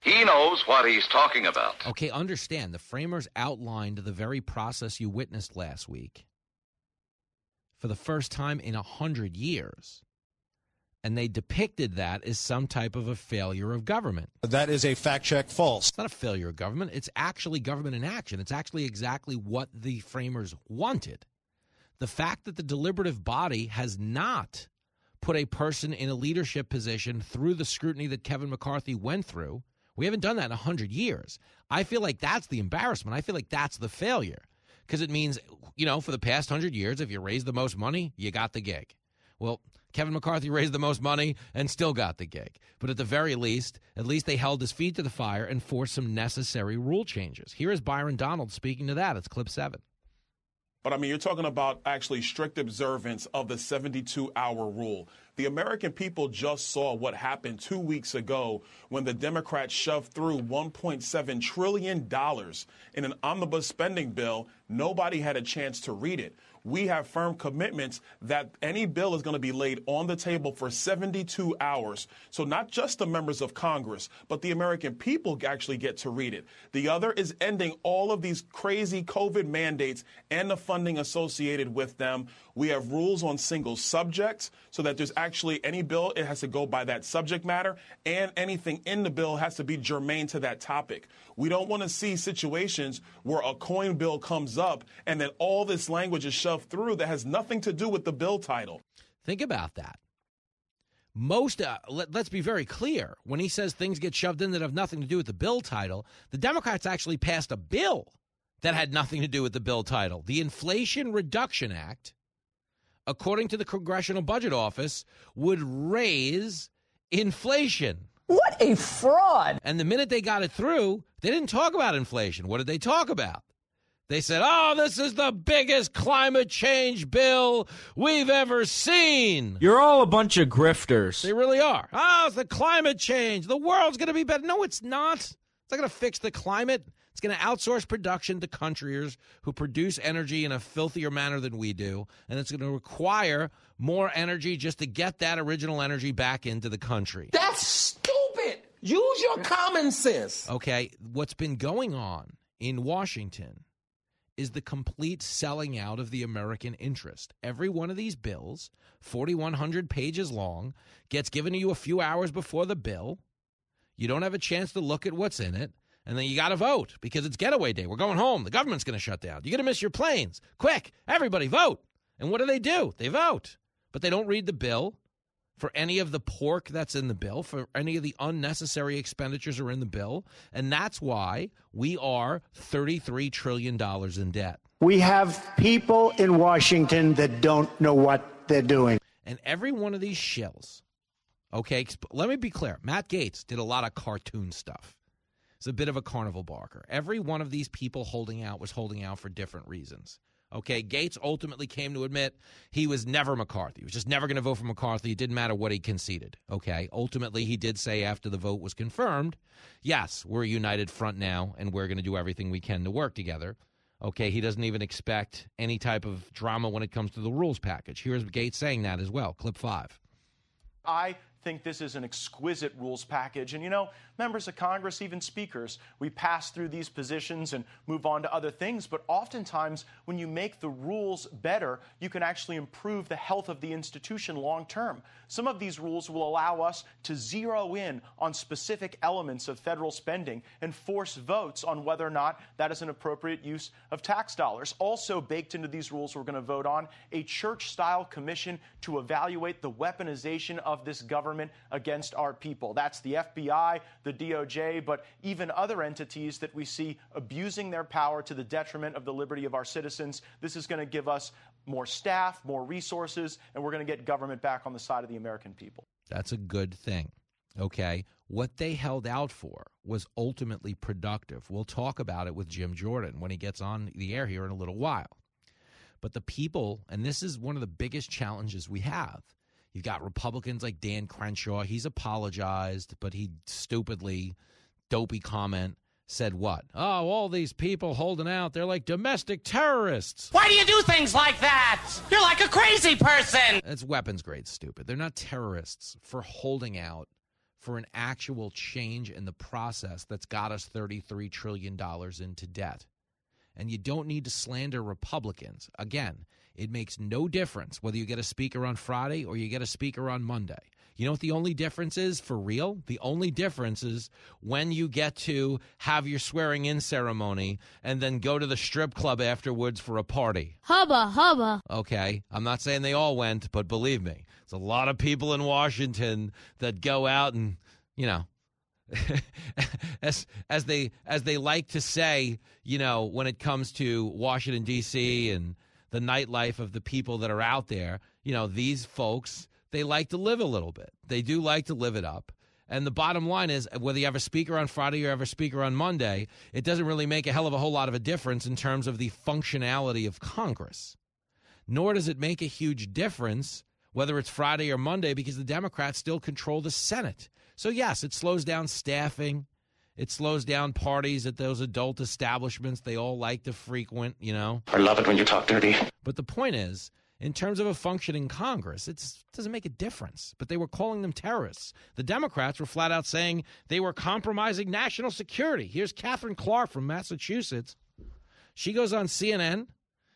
He knows what he's talking about. Okay, understand the framers outlined the very process you witnessed last week for the first time in a hundred years. And they depicted that as some type of a failure of government. That is a fact check false. It's not a failure of government. It's actually government in action. It's actually exactly what the framers wanted. The fact that the deliberative body has not put a person in a leadership position through the scrutiny that Kevin McCarthy went through, we haven't done that in 100 years. I feel like that's the embarrassment. I feel like that's the failure because it means, you know, for the past 100 years, if you raise the most money, you got the gig. Well, Kevin McCarthy raised the most money and still got the gig. But at the very least, at least they held his feet to the fire and forced some necessary rule changes. Here is Byron Donalds speaking to that. It's clip seven. But I mean, you're talking about actually strict observance of the 72 hour rule. The American people just saw what happened two weeks ago when the Democrats shoved through $1.7 trillion in an omnibus spending bill. Nobody had a chance to read it we have firm commitments that any bill is going to be laid on the table for 72 hours. So not just the members of Congress, but the American people actually get to read it. The other is ending all of these crazy COVID mandates and the funding associated with them. We have rules on single subjects so that there's actually any bill, it has to go by that subject matter, and anything in the bill has to be germane to that topic. We don't want to see situations where a coin bill comes up and then all this language is shoved through that has nothing to do with the bill title. Think about that. Most, uh, let, us be very clear. When he says things get shoved in that have nothing to do with the bill title, the Democrats actually passed a bill that had nothing to do with the bill title. The Inflation Reduction Act, according to the Congressional Budget Office, would raise inflation. What a fraud. And the minute they got it through, they didn't talk about inflation. What did they talk about? They said, oh, this is the biggest climate change bill we've ever seen. You're all a bunch of grifters. They really are. Oh, it's the climate change. The world's going to be better. No, it's not. It's not going to fix the climate. It's going to outsource production to countries who produce energy in a filthier manner than we do. And it's going to require more energy just to get that original energy back into the country. That's stupid. Use your common sense. Okay. What's been going on in Washington is the complete selling out of the American interest. Every one of these bills, 4,100 pages long, gets given to you a few hours before the bill. You don't have a chance to look at what's in it and then you got to vote because it's getaway day. We're going home. The government's going to shut down. You're going to miss your planes. Quick, everybody vote. And what do they do? They vote, but they don't read the bill for any of the pork that's in the bill, for any of the unnecessary expenditures are in the bill. And that's why we are $33 trillion in debt. We have people in Washington that don't know what they're doing. And every one of these shills, okay, let me be clear Matt Gaetz did a lot of cartoon stuff. It's a bit of a carnival barker. Every one of these people holding out was holding out for different reasons. Okay, Gaetz ultimately came to admit he was never McCarthy. He was just never going to vote for McCarthy. It didn't matter what he conceded. Okay, ultimately, he did say after the vote was confirmed, yes, we're a united front now, and we're going to do everything we can to work together. Okay, he doesn't even expect any type of drama when it comes to the rules package. Here's Gaetz saying that as well. Clip five. I think this is an exquisite rules package. And you know, members of Congress, even speakers, we pass through these positions and move on to other things. But oftentimes, when you make the rules better, you can actually improve the health of the institution long term. Some of these rules will allow us to zero in on specific elements of federal spending and force votes on whether or not that is an appropriate use of tax dollars. Also, baked into these rules we're going to vote on a church style commission to evaluate the weaponization of this government against our people. That's the FBI, the DOJ, but even other entities that we see abusing their power to the detriment of the liberty of our citizens. This is going to give us more staff, more resources, and we're going to get government back on the side of the American people. That's a good thing. Okay. What they held out for was ultimately productive. We'll talk about it with Jim Jordan when he gets on the air here in a little while. But the people, and this is one of the biggest challenges we have, You've got Republicans like Dan Crenshaw. He's apologized, but he stupidly, dopey comment said what? Oh, all these people holding out, they're like domestic terrorists. Why do you do things like that? You're like a crazy person. It's weapons grade stupid. They're not terrorists for holding out for an actual change in the process that's got us $33 trillion into debt. And you don't need to slander Republicans. Again, it makes no difference whether you get a speaker on Friday or you get a speaker on Monday. You know what the only difference is for real? The only difference is when you get to have your swearing in ceremony and then go to the strip club afterwards for a party. Hubba, hubba. Okay. I'm not saying they all went, but believe me, there's a lot of people in Washington that go out and, you know, [laughs] as as they as they like to say, you know, when it comes to Washington D.C. and the nightlife of the people that are out there, you know, these folks they like to live a little bit. They do like to live it up. And the bottom line is whether you have a speaker on Friday or have a speaker on Monday, it doesn't really make a hell of a whole lot of a difference in terms of the functionality of Congress. Nor does it make a huge difference whether it's Friday or Monday because the Democrats still control the Senate. So, yes, it slows down staffing. It slows down parties at those adult establishments they all like to frequent, you know. I love it when you talk dirty. But the point is, in terms of a functioning Congress, it doesn't make a difference. But they were calling them terrorists. The Democrats were flat out saying they were compromising national security. Here's Katherine Clark from Massachusetts. She goes on CNN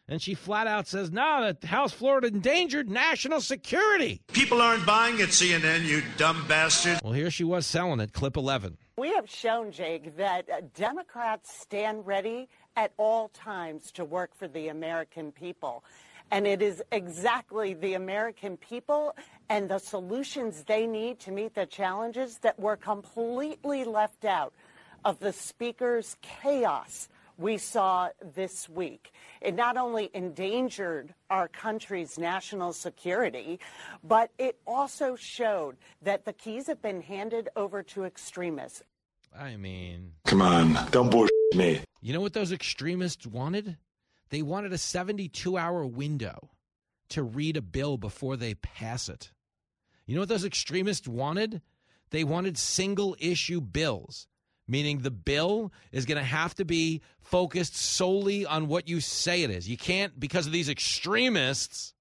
and she flat out says, no, the House floor endangered national security. People aren't buying it, CNN, you dumb bastard. Well, here she was selling it, clip 11. We have shown, Jake, that uh, Democrats stand ready at all times to work for the American people. And it is exactly the American people and the solutions they need to meet the challenges that were completely left out of the Speaker's chaos we saw this week. It not only endangered our country's national security, but it also showed that the keys have been handed over to extremists. I mean, come on, don't bullshit me. You know what those extremists wanted? They wanted a 72 hour window to read a bill before they pass it. You know what those extremists wanted? They wanted single issue bills meaning the bill is going to have to be focused solely on what you say it is. You can't, because of these extremists,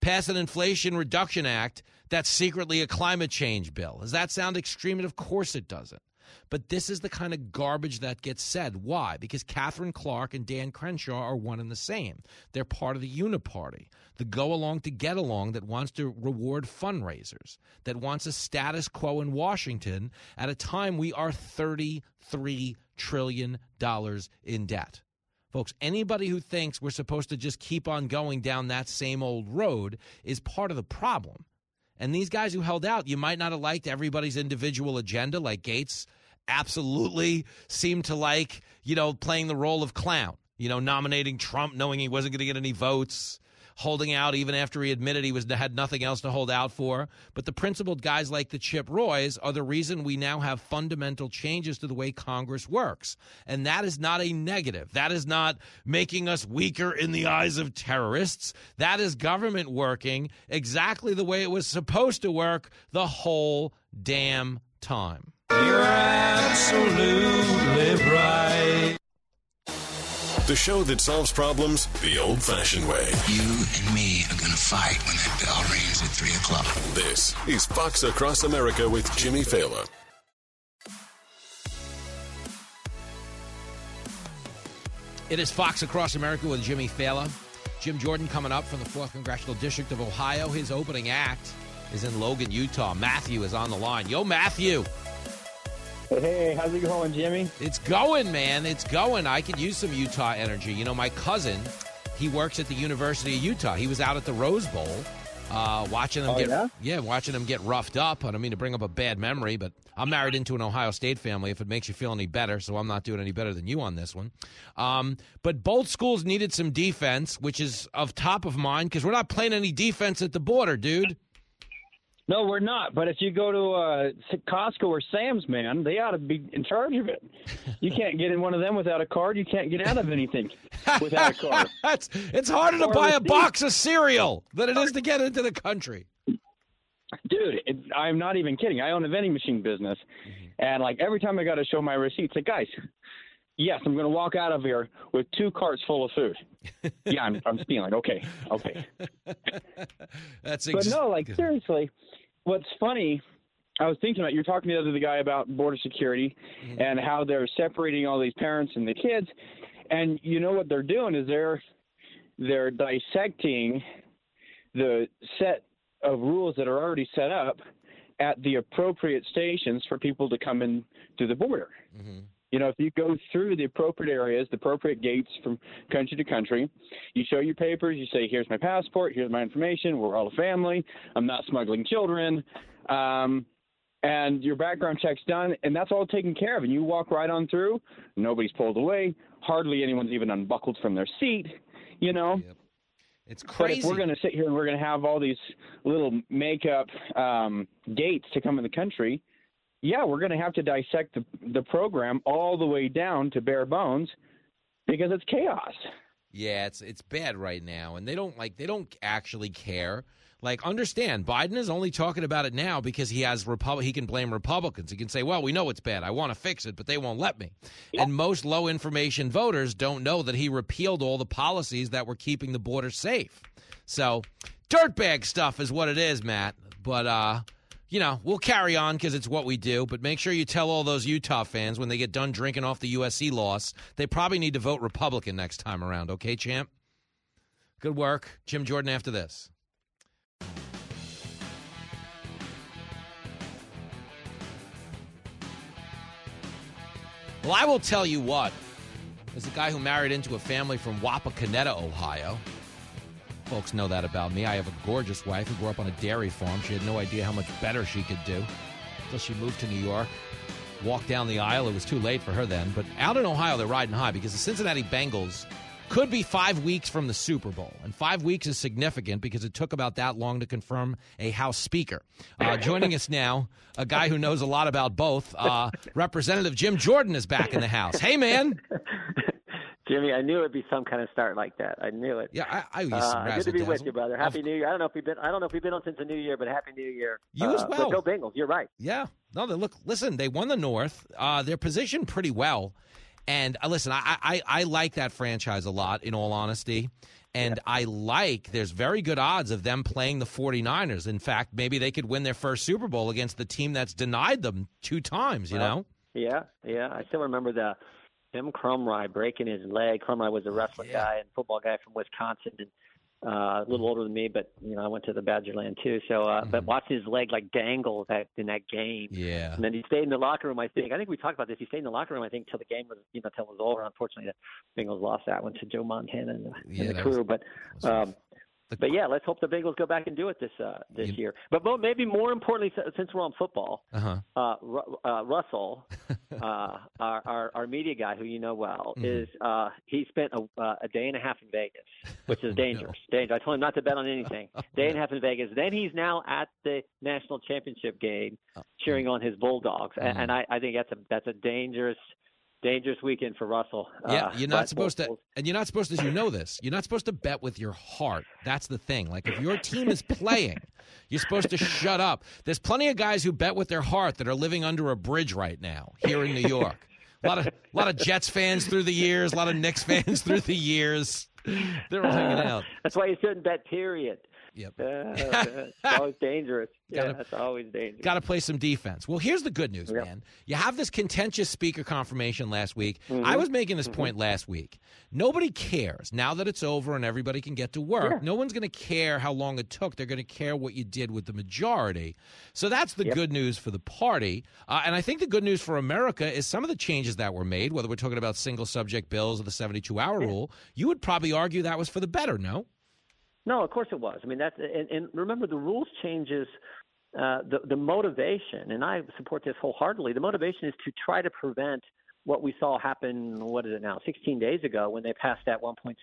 pass an Inflation Reduction Act that's secretly a climate change bill. Does that sound extreme? And of course it doesn't. But this is the kind of garbage that gets said. Why? Because Katherine Clark and Dan Crenshaw are one and the same. They're part of the Uniparty, the go along to get along that wants to reward fundraisers, that wants a status quo in Washington at a time we are $33 trillion in debt. Folks, anybody who thinks we're supposed to just keep on going down that same old road is part of the problem. And these guys who held out, you might not have liked everybody's individual agenda, like Gaetz absolutely seemed to like, you know, playing the role of clown, you know, nominating Trump knowing he wasn't going to get any votes, holding out even after he admitted he was had nothing else to hold out for. But the principled guys like the Chip Roys are the reason we now have fundamental changes to the way Congress works. And that is not a negative. That is not making us weaker in the eyes of terrorists. That is government working exactly the way it was supposed to work the whole damn time. You're absolutely right. The show that solves problems the old fashioned way. You and me are going to fight when that bell rings at 3 o'clock. This is Fox Across America with Jimmy Failla. It is Fox Across America with Jimmy Failla. Jim Jordan coming up from the 4th Congressional District of Ohio. His opening act is in Logan, Utah. Matthew is on the line. Yo, Matthew. Hey, how's it going, Jimmy? It's going, man. It's going. I could use some Utah energy. You know, my cousin, he works at the University of Utah. He was out at the Rose Bowl uh, watching them Oh, get yeah? yeah, watching them get roughed up. I don't mean to bring up a bad memory, but I'm married into an Ohio State family. If it makes you feel any better, so I'm not doing any better than you on this one. Um, but both schools needed some defense, which is of top of mind because we're not playing any defense at the border, dude. No, we're not. But if you go to uh, Costco or Sam's, man, they ought to be in charge of it. You can't get in one of them without a card. You can't get out of anything without a card. [laughs] it's, it's harder to Or buy a receipt. box of cereal than it is to get into the country. Dude, it, I'm not even kidding. I own a vending machine business, And like every time I got to show my receipts, like guys, yes, I'm going to walk out of here with two carts full of food. [laughs] yeah, I'm, I'm stealing. Okay, okay. [laughs] That's but no, like seriously, what's funny? I was thinking about you're talking to the other guy about border security mm-hmm. and how they're separating all these parents and the kids, and you know what they're doing is they're they're dissecting the set of rules that are already set up at the appropriate stations for people to come in to the border. Mm-hmm. You know, if you go through the appropriate areas, the appropriate gates from country to country, you show your papers, you say, here's my passport, here's my information, we're all a family, I'm not smuggling children, um, and your background check's done, and that's all taken care of. And you walk right on through, nobody's pulled away, hardly anyone's even unbuckled from their seat, you know? It's But crazy. if we're going to sit here and we're going to have all these little makeup um, gates to come in the country, yeah, we're going to have to dissect the, the program all the way down to bare bones because it's chaos. Yeah, it's it's bad right now, and they don't like they don't actually care. Like, understand, Biden is only talking about it now because he has Repub- He can blame Republicans. He can say, "Well, we know it's bad. I want to fix it, but they won't let me." And most low information voters don't know that he repealed all the policies that were keeping the border safe. So, dirtbag stuff is what it is, Matt. But uh, you know, we'll carry on because it's what we do. But make sure you tell all those Utah fans when they get done drinking off the USC loss, they probably need to vote Republican next time around. Okay, champ. Good work, Jim Jordan. After this. Well, I will tell you what. As a guy who married into a family from Wapakoneta, Ohio, folks know that about me. I have a gorgeous wife who grew up on a dairy farm. She had no idea how much better she could do until she moved to New York. Walked down the aisle. It was too late for her then. But out in Ohio, they're riding high because the Cincinnati Bengals could be five weeks from the Super Bowl. And five weeks is significant because it took about that long to confirm a House Speaker. Uh, [laughs] joining us now, a guy who knows a lot about both, uh, Representative Jim Jordan is back in the House. Hey, man. [laughs] Jimmy, I knew it'd be some kind of start like that. I knew it. Yeah, I, I used uh, good to be with you, brother. Happy New Year. I don't know if we've been. I don't know if we've been on since the New Year, but Happy New Year. You uh, as well. Go Bengals. You're right. Yeah. No, they look. Listen, they won the North. Uh, they're positioned pretty well, and uh, listen, I, I I like that franchise a lot. In all honesty. And I like there's very good odds of them playing the 49ers. In fact, maybe they could win their first Super Bowl against the team that's denied them two times, you Well, know? Yeah, yeah. I still remember the Tim Krumrie breaking his leg. Krumrie was a wrestling guy and football guy from Wisconsin, and uh, a little older than me, but you know I went to the Badgerland too. So, uh, but watching his leg like dangle that in that game. Yeah. And then he stayed in the locker room. I think. I think we talked about this. He stayed in the locker room. I think till the game was, you know, till it was over. Unfortunately, the Bengals lost that one to Joe Montana and the, Yeah, and the that was- crew. but, um, but yeah, let's hope the Bengals go back and do it this uh, this year. But mo- maybe more importantly, since we're on football, Uh-huh. uh, Ru- uh, Russell, uh, [laughs] our, our our media guy who you know well, Mhm. is uh, he spent a, uh, a day and a half in Vegas, which is [laughs] dangerous. Dangerous. I told him not to bet on anything. [laughs] day and a half in Vegas. Then he's now at the national championship game, cheering on his Bulldogs, and, and I, I think that's a that's a dangerous. Dangerous weekend for Russell. Yeah, Uh, you're not supposed we'll- to, and you're not supposed to. You know this. You're not supposed to bet with your heart. That's the thing. Like if your team is playing, you're supposed to shut up. There's plenty of guys who bet with their heart that are living under a bridge right now here in New York. A lot of, a lot of Jets fans through the years. A lot of Knicks fans [laughs] through the years. They're all hanging out. That's why you shouldn't bet. Period. Yep. Uh, [laughs] it's always dangerous. Yeah, Gotta- that's always dangerous. Got to play some defense. Well, here's the good news, man. You have this contentious speaker confirmation last week. Mm-hmm. I was making this point last week. Nobody cares now that it's over and everybody can get to work. Yeah. No one's going to care how long it took. They're going to care what you did with the majority. So that's the good news for the party. Uh, and I think the good news for America is some of the changes that were made, whether we're talking about single subject bills or the 72 hour rule, you would probably argue that was for the better, no? No, of course it was. I mean, that's and, and remember the rules changes. Uh, the the motivation, and I support this wholeheartedly. The motivation is to try to prevent what we saw happen. What is it now? 16 days ago, when they passed that 1.7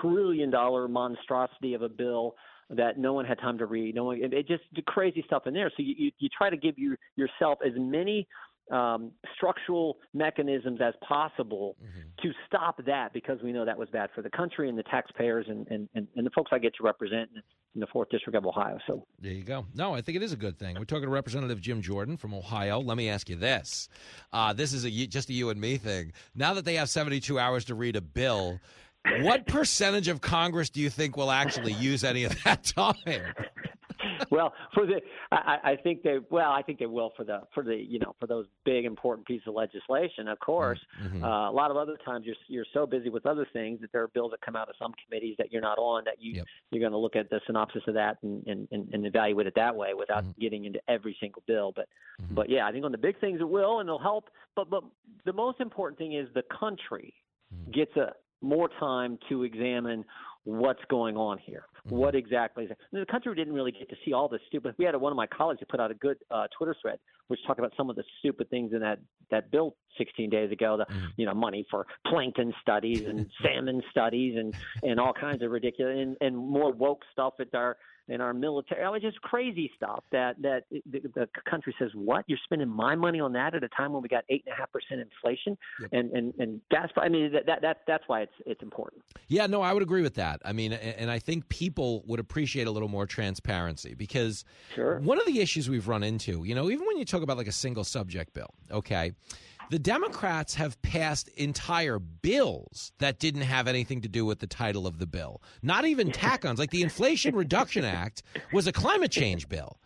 trillion dollar monstrosity of a bill that no one had time to read. No one. It, just crazy stuff in there. So you, you you try to give you yourself as many um, structural mechanisms as possible to stop that because we know that was bad for the country and the taxpayers and, and, and, and the folks I get to represent in, in the fourth district of Ohio. So There you go. No, I think it is a good thing. We're talking to Representative Jim Jordan from Ohio. Let me ask you this: uh, This is a just a you and me thing. Now that they have 72 hours to read a bill, what percentage of Congress do you think will actually use any of that [laughs] time? Well, for the, I, I think they, well, I think they will for the, for the, you know, for those big important pieces of legislation. Of course, Mm-hmm. uh, a lot of other times you're you're so busy with other things that there are bills that come out of some committees that you're not on that you you're going to look at the synopsis of that and, and, and, and evaluate it that way without Mm-hmm. getting into every single bill. But but yeah, I think on the big things it will and it'll help. But but the most important thing is the country Mm-hmm. gets a more time to examine what's going on here. Mm-hmm. What exactly is it? The country didn't really get to see all this stupid. We had one of my colleagues who put out a good uh, Twitter thread which talked about some of the stupid things in that that bill 16 days ago. The Mm-hmm. you know money for plankton studies and [laughs] salmon studies and and all kinds of ridiculous and, and more woke stuff at our in our military. I mean, just crazy stuff that that the, the country says, "What? You're spending my money on that at a time when we got eight and a half percent inflation?" And and and that's I mean that that, that that's why it's it's important. Yeah, no, I would agree with that. I mean, and I think people would appreciate a little more transparency because one of the issues we've run into, you know, even when you talk about like a single subject bill, okay, the Democrats have passed entire bills that didn't have anything to do with the title of the bill, not even tack ons. Like the Inflation Reduction Act was a climate change bill.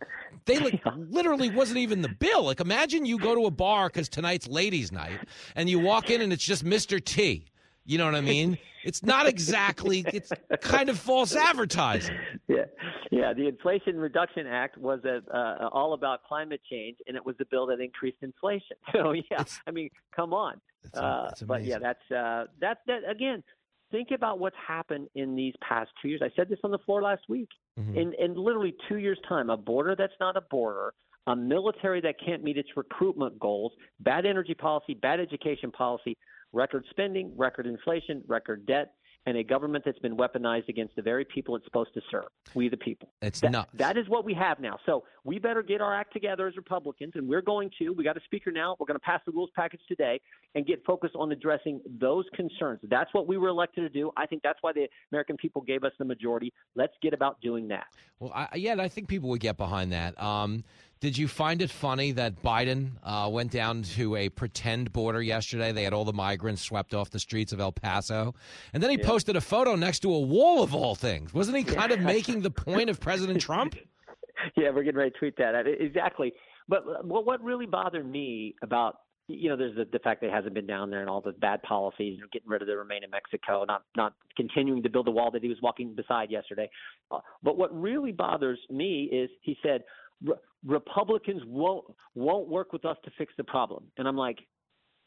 They like, literally wasn't even the bill. Like, imagine you go to a bar because tonight's ladies' night, and you walk in and it's just Mr. T. You know what I mean? It's not exactly. It's kind of false advertising. Yeah, yeah. The Inflation Reduction Act was a, uh, all about climate change, and it was a bill that increased inflation. [laughs] So yeah, I mean, come on. That's, Uh, but yeah, that's uh, that's that again. Think about what's happened in these past two years. I said this on the floor last week. In in literally two years' time, a border that's not a border, a military that can't meet its recruitment goals, bad energy policy, bad education policy, record spending, record inflation, record debt, and a government that's been weaponized against the very people it's supposed to serve. We the people. It's That- nuts. That is what we have now. So we better get our act together as Republicans, and we're going to. We got a speaker now. We're going to pass the rules package today and get focused on addressing those concerns. That's what we were elected to do. I think that's why the American people gave us the majority. Let's get about doing that. Well, I, yeah, I think people would get behind that. Um, did you find it funny that Biden uh, went down to a pretend border yesterday? They had all the migrants swept off the streets of El Paso, and then he Yeah. posted a photo next to a wall of all things. Wasn't he kind of making the point of President [laughs] Trump? [laughs] yeah, we're getting ready to tweet that. Exactly. But uh, what what really bothered me about you know there's the, the fact that it hasn't been down there and all the bad policies, you know, getting rid of the remain in Mexico, not not continuing to build the wall that he was walking beside yesterday. Uh, but what really bothers me is he said "Re- Republicans won't won't work with us to fix the problem, and I'm like,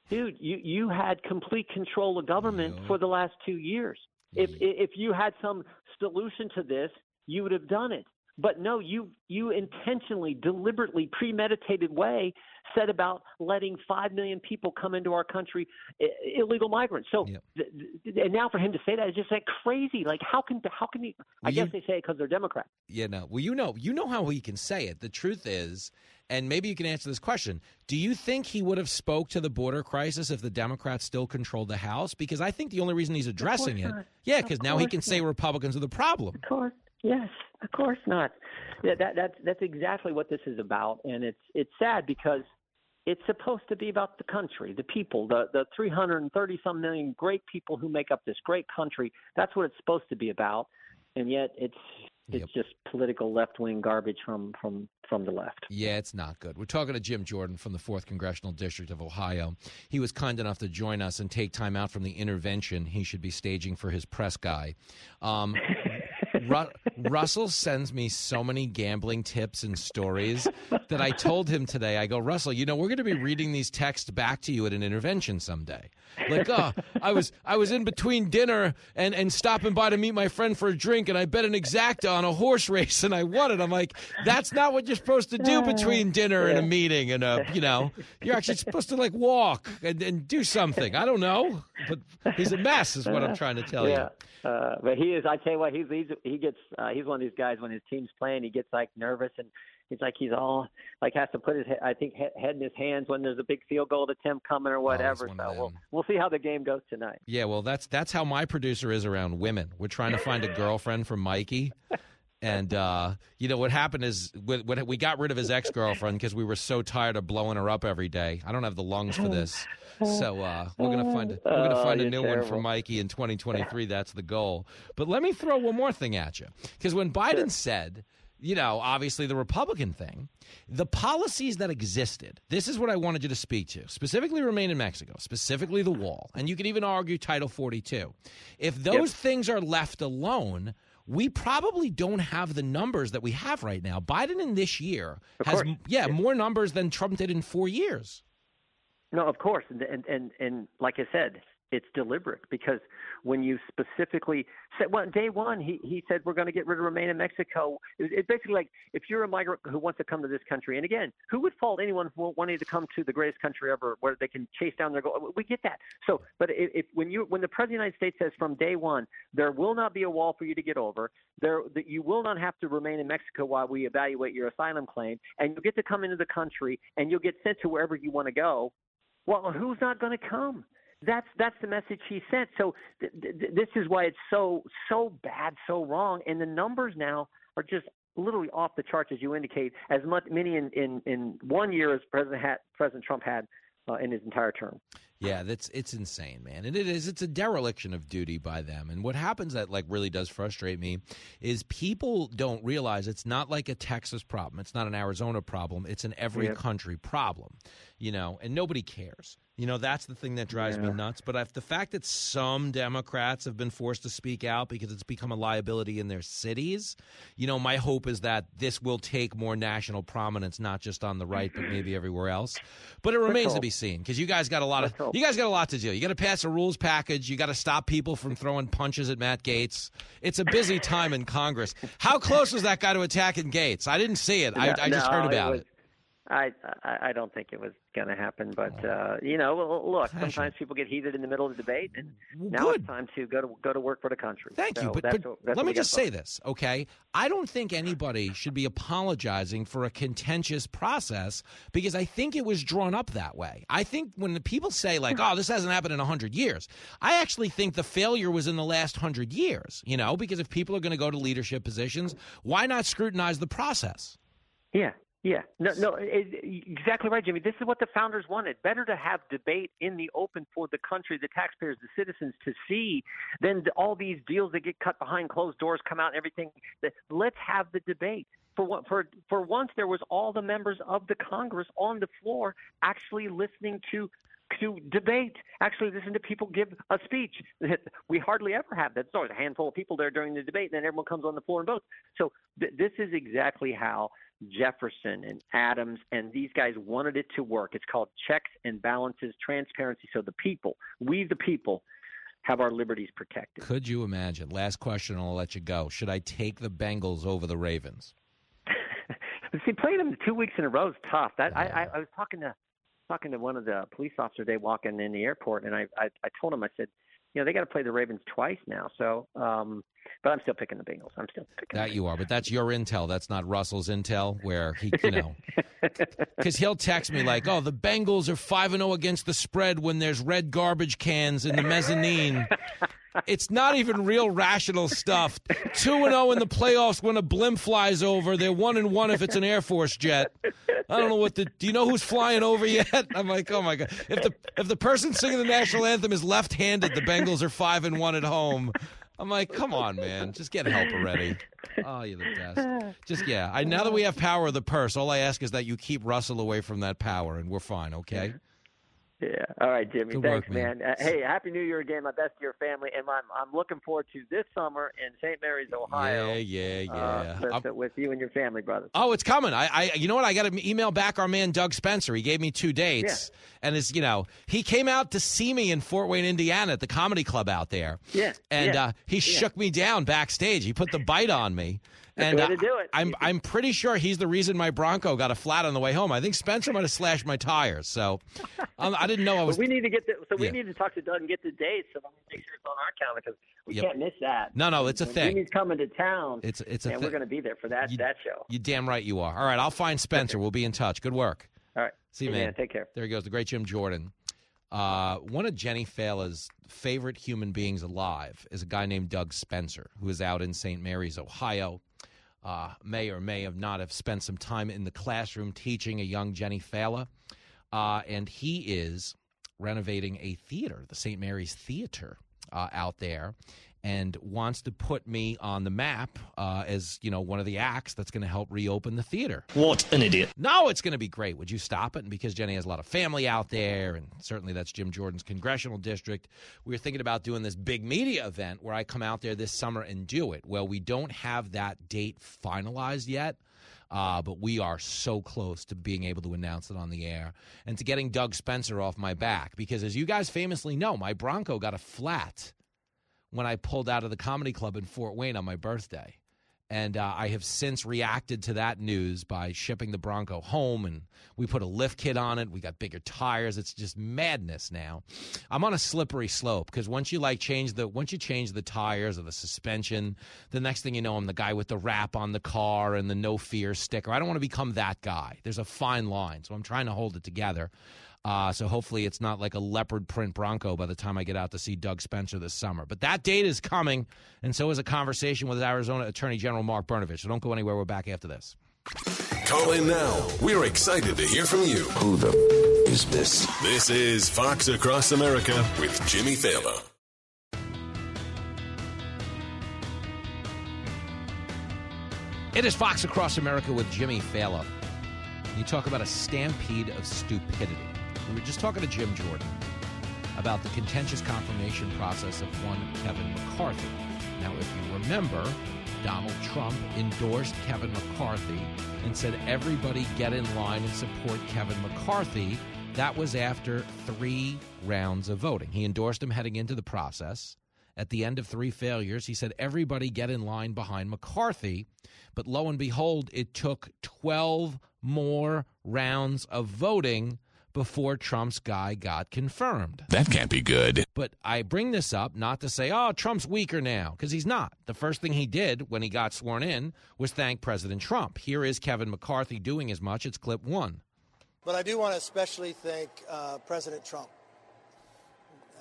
dude, you you had complete control of government for the last two years. If if you had some solution to this, you would have done it. But no, you you intentionally, deliberately, premeditated way said about letting five million people come into our country, i- illegal migrants. So, th- th- and now for him to say that is just like crazy. Like, how can how can he? I Well, guess you- they say it because they're Democrats. Yeah, no. Well, you know, you know how he can say it. The truth is, and maybe you can answer this question: Do you think he would have spoke to the border crisis if the Democrats still controlled the House? Because I think the only reason he's addressing it, not. yeah, because now he course can say. Republicans are the problem. Of course, yes, of course not. Yeah, that that's that's exactly what this is about, and it's it's sad because it's supposed to be about the country, the people, the the 330 some million great people who make up this great country. That's what it's supposed to be about, and yet it's it's just political left wing garbage from from from the left. Yeah, it's not good. We're talking to Jim Jordan from the 4th Congressional District of Ohio. He was kind enough to join us and take time out from the intervention he should be staging for his press guy. Um, [laughs] Ru- Russell sends me so many gambling tips and stories that I told him today. I go, Russell, you know, we're going to be reading these texts back to you at an intervention someday. Like, oh, I was I was in between dinner and, and stopping by to meet my friend for a drink, and I bet an exacta on a horse race, and I won it. I'm like, that's not what you're supposed to do between dinner and a meeting, and a you know, you're actually supposed to like walk and, and do something. I don't know, but he's a mess, is what I'm trying to tell you. yeah. Uh, but he is. I tell you what, he's, he's he gets. Uh, he's one of these guys when his team's playing, he gets like nervous and He's like he's all like has to put his he- I think he- head in his hands when there's a big field goal attempt coming or whatever. one of so we'll we'll see how the game goes tonight. Yeah, well, that's that's how my producer is around women. We're trying to find a girlfriend for Mikey. And uh, you know what happened is when, when we got rid of his ex girlfriend because we were so tired of blowing her up every day. I don't have the lungs for this, so uh, we're gonna find a, we're gonna Oh, find a you're new one for. Mikey in 2023. [laughs] That's the goal. But let me throw one more thing at you because when Biden said, you know, obviously the Republican thing, the policies that existed. This is what I wanted you to speak to. Specifically, remain in Mexico. Specifically, the wall, and you could even argue Title 42. If those things are left alone. We probably don't have the numbers that we have right now. Biden in this year has, course. yeah, more numbers than Trump did in four years. No, of course, and and and, and like I said, it's deliberate because when you specifically said, well, day one, he he said we're going to get rid of remain in Mexico. It, it's basically like if you're a migrant who wants to come to this country, and again, who would fault anyone for wanting to come to the greatest country ever, where they can chase down their goal? We get that. So, but if, if when you when the president of the United States says from day one there will not be a wall for you to get over, there that you will not have to remain in Mexico while we evaluate your asylum claim, and you'll get to come into the country and you'll get sent to wherever you want to go. Well, who's not going to come? That's that's the message he sent. So th- th- this is why it's so so bad, so wrong, and the numbers now are just literally off the charts, as you indicate. As much many in in, in one year as President had, President Trump had uh, in his entire term. Yeah, that's it's insane, man. And it is it's a dereliction of duty by them. And what happens that like really does frustrate me is people don't realize it's not like a Texas problem. It's not an Arizona problem. It's an every Yep. country problem. You know, and nobody cares. You know, that's the thing that drives me nuts. But if the fact that some Democrats have been forced to speak out because it's become a liability in their cities, you know, my hope is that this will take more national prominence, not just on the right, but maybe everywhere else. But it remains to be seen because you guys got a lot of you guys got a lot to do. You got to pass a rules package. You got to stop people from throwing punches at Matt Gaetz. It's a busy time in Congress. How close was that guy to attacking Gaetz? I didn't see it. I, No, I just no, heard about was- it. I, I don't think it was going to happen, but uh, you know, look, Passion. sometimes people get heated in the middle of the debate, and Well, now good. it's time to go to go to work for the country. Thank you, but, that's but what- let me just say this, okay? I don't think anybody should be apologizing for a contentious process because I think it was drawn up that way. I think when the people say like, [laughs] "Oh, this hasn't happened in hundred years," I actually think the failure was in the last hundred years. You know, because if people are going to go to leadership positions, why not scrutinize the process? Yeah, yeah. No, no, it, exactly right, Jimmy. This is what the founders wanted. Better to have debate in the open for the country, the taxpayers, the citizens to see than all these deals that get cut behind closed doors come out and everything. Let's have the debate. For what, for for once, there was all the members of the Congress on the floor actually listening to to debate, actually listen to people give a speech. [laughs] We hardly ever have that. There's always a handful of people there during the debate, and then everyone comes on the floor and votes. So th- this is exactly how Jefferson and Adams and these guys wanted it to work. It's called checks and balances, transparency. So the people, we the people, have our liberties protected. Could you imagine? Last question, and I'll let you go. Should I take the Bengals over the Ravens? [laughs] See, playing them two weeks in a row is tough. That I, I, I was talking to talking to one of the police officers they walking in the airport, and I, I I told him I said, you know, they got to play the Ravens twice now. So, um, but I'm still picking the Bengals. I'm still picking. That you are, but that's your intel. That's not Russell's intel, where he, you know, [laughs] because he'll text me like, "Oh, the Bengals are five and zero against the spread when there's red garbage cans in the mezzanine." It's not even real rational stuff. Two and zero in the playoffs when a blimp flies over. They're one and one if it's an Air Force jet. I don't know what the. Do you know who's flying over yet? I'm like, oh my god. If the if the person singing the national anthem is left-handed, the Bengals are five and one at home. I'm like, come on, man, just get help already. Oh, you're the best. Just yeah. I now that we have power of the purse, all I ask is that you keep Russell away from that power, and we're fine. Okay. Yeah. All right, Jimmy. Good Thanks, work, man. man. Uh, hey, happy New Year again. My best to your family, and I'm I'm looking forward to this summer in St. Mary's, Ohio. Yeah, yeah, yeah. Uh, with, with you and your family, brother. Oh, it's coming. I, I, you know what? I got to email back our man Doug Spencer. He gave me two dates, and is you know he came out to see me in Fort Wayne, Indiana, at the comedy club out there. Yeah, and yeah, uh, he yeah. shook me down backstage. He put the bite on me, And way uh, to do it. I'm I'm pretty sure he's the reason my Bronco got a flat on the way home. I think Spencer might have slashed my tires. So um, I didn't know I was. We need to get the, so we Yeah. need to talk to Doug and get the date so I'm make sure it's on our calendar because we Yep. can't miss that. No, no, it's a When thing. Jimmy's coming to town. It's it's a and thing. we're going to be there for that that show. You damn right you are. All right, I'll find Spencer. We'll be in touch. Good work. All right. See you, Hey, man. man, take care. There he goes, the great Jim Jordan. Uh, one of Jenny Failla's favorite human beings alive is a guy named Doug Spencer, who is out in St. Mary's, Ohio. Uh, may or may have not have spent some time in the classroom teaching a young Jenny Failla. Uh, and he is renovating a theater, the St. Mary's Theater, uh, out there, and wants to put me on the map uh, as you know one of the acts that's going to help reopen the theater. What an idiot. No, it's going to be great. Would you stop it? And because Jenny has a lot of family out there, and certainly that's Jim Jordan's congressional district, we were thinking about doing this big media event where I come out there this summer and do it. Well, we don't have that date finalized yet. Uh, but we are so close to being able to announce it on the air and to getting Doug Spencer off my back. Because as you guys famously know, my Bronco got a flat when I pulled out of the comedy club in Fort Wayne on my birthday. And uh, I have since reacted to that news by shipping the Bronco home, and we put a lift kit on it. We got bigger tires. It's just madness now. I'm on a slippery slope because once you like change the once you change the tires or the suspension, the next thing you know, I'm the guy with the wrap on the car and the no fear sticker. I don't want to become that guy. There's a fine line, so I'm trying to hold it together. Uh, so hopefully it's not like a leopard print Bronco by the time I get out to see Doug Spencer this summer. But that date is coming, and so is a conversation with Arizona Attorney General Mark Brnovich. So don't go anywhere. We're back after this. Call in now. We're excited to hear from you. Who the is this? This is Fox Across America with Jimmy Failla. It is Fox Across America with Jimmy Failla. You talk about a stampede of stupidity. We were just talking to Jim Jordan about the contentious confirmation process of one Kevin McCarthy. Now, if you remember, Donald Trump endorsed Kevin McCarthy and said, everybody get in line and support Kevin McCarthy. That was after three rounds of voting. He endorsed him heading into the process. At the end of three failures, he said, everybody get in line behind McCarthy. But lo and behold, it took 12 more rounds of voting before Trump's guy got confirmed. That can't be good. But I bring this up not to say, oh, Trump's weaker now, because he's not. The first thing he did when he got sworn in was thank President Trump. Here is Kevin McCarthy doing as much. It's clip one. But I do want to especially thank uh, President Trump.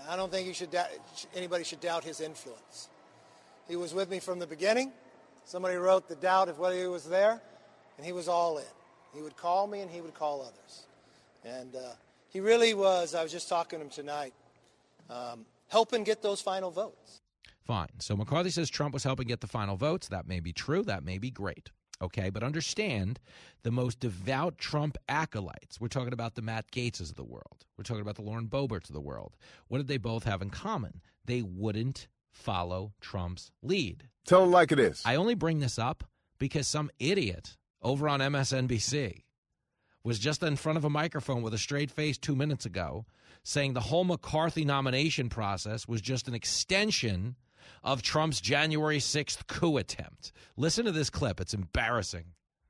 I don't think you should doubt, anybody should doubt his influence. He was with me from the beginning. Somebody wrote the doubt of whether he was there, and he was all in. He would call me, and he would call others. And uh, he really was, I was just talking to him tonight, um, helping get those final votes. Fine. So McCarthy says Trump was helping get the final votes. That may be true. That may be great. Okay. But understand the most devout Trump acolytes. We're talking about the Matt Gaetzes of the world. We're talking about the Lauren Boeberts of the world. What did they both have in common? They wouldn't follow Trump's lead. Tell him like it is. I only bring this up because some idiot over on MSNBC was just in front of a microphone with a straight face two minutes ago saying the whole McCarthy nomination process was just an extension of Trump's January 6th coup attempt. Listen to this clip. It's embarrassing.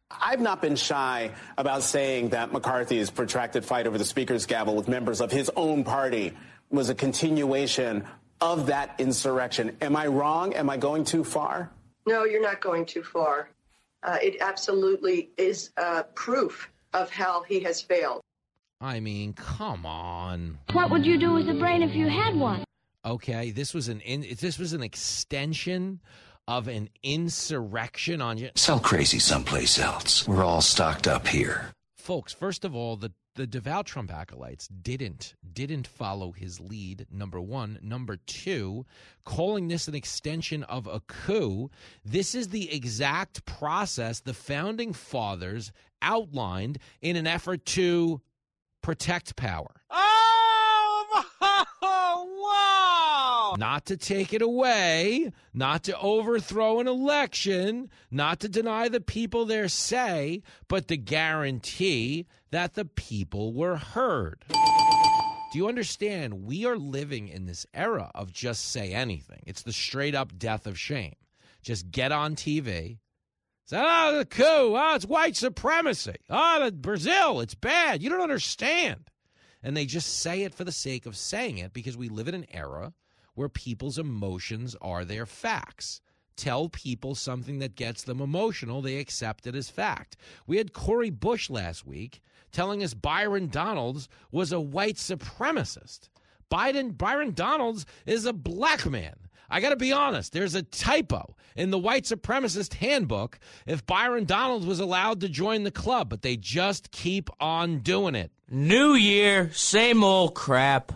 I've not been shy about saying that McCarthy's protracted fight over the Speaker's gavel with members of his own party was a continuation of that insurrection. Am I wrong? Am I going too far? No, you're not going too far. Uh, it absolutely is uh, proof of how he has failed. I mean, come on. What would you do with a brain if you had one? Okay, this was an in, this was an extension of an insurrection on you. Sell crazy someplace else. We're all stocked up here. Folks, first of all, the the devout Trump acolytes didn't didn't follow his lead. Number one, number two, calling this an extension of a coup. This is the exact process the founding fathers outlined in an effort to protect power. Oh, wow! Not to take it away, not to overthrow an election, not to deny the people their say, but to guarantee that the people were heard. Do you understand? We are living in this era of just say anything. It's the straight up death of shame. Just get on TV, Said, oh, the coup. Oh, it's white supremacy. Oh, the Brazil, it's bad. You don't understand. And they just say it for the sake of saying it because we live in an era where people's emotions are their facts. Tell people something that gets them emotional, they accept it as fact. We had Cori Bush last week telling us Byron Donalds was a white supremacist. Biden Byron Donalds is a black man. I got to be honest, there's a typo in the white supremacist handbook if Byron Donalds was allowed to join the club, but they just keep on doing it. New year, same old crap.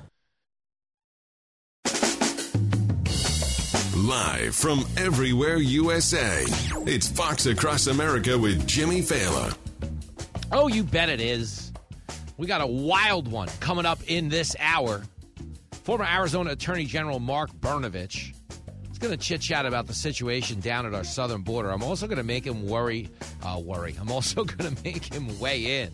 Live from everywhere USA, it's Fox Across America with Jimmy Failla. Oh, you bet it is. We got a wild one coming up in this hour. Former Arizona Attorney General Mark Brnovich is going to chit chat about the situation down at our southern border. I'm also going to make him worry. Uh, worry. I'm also [laughs] going to make him weigh in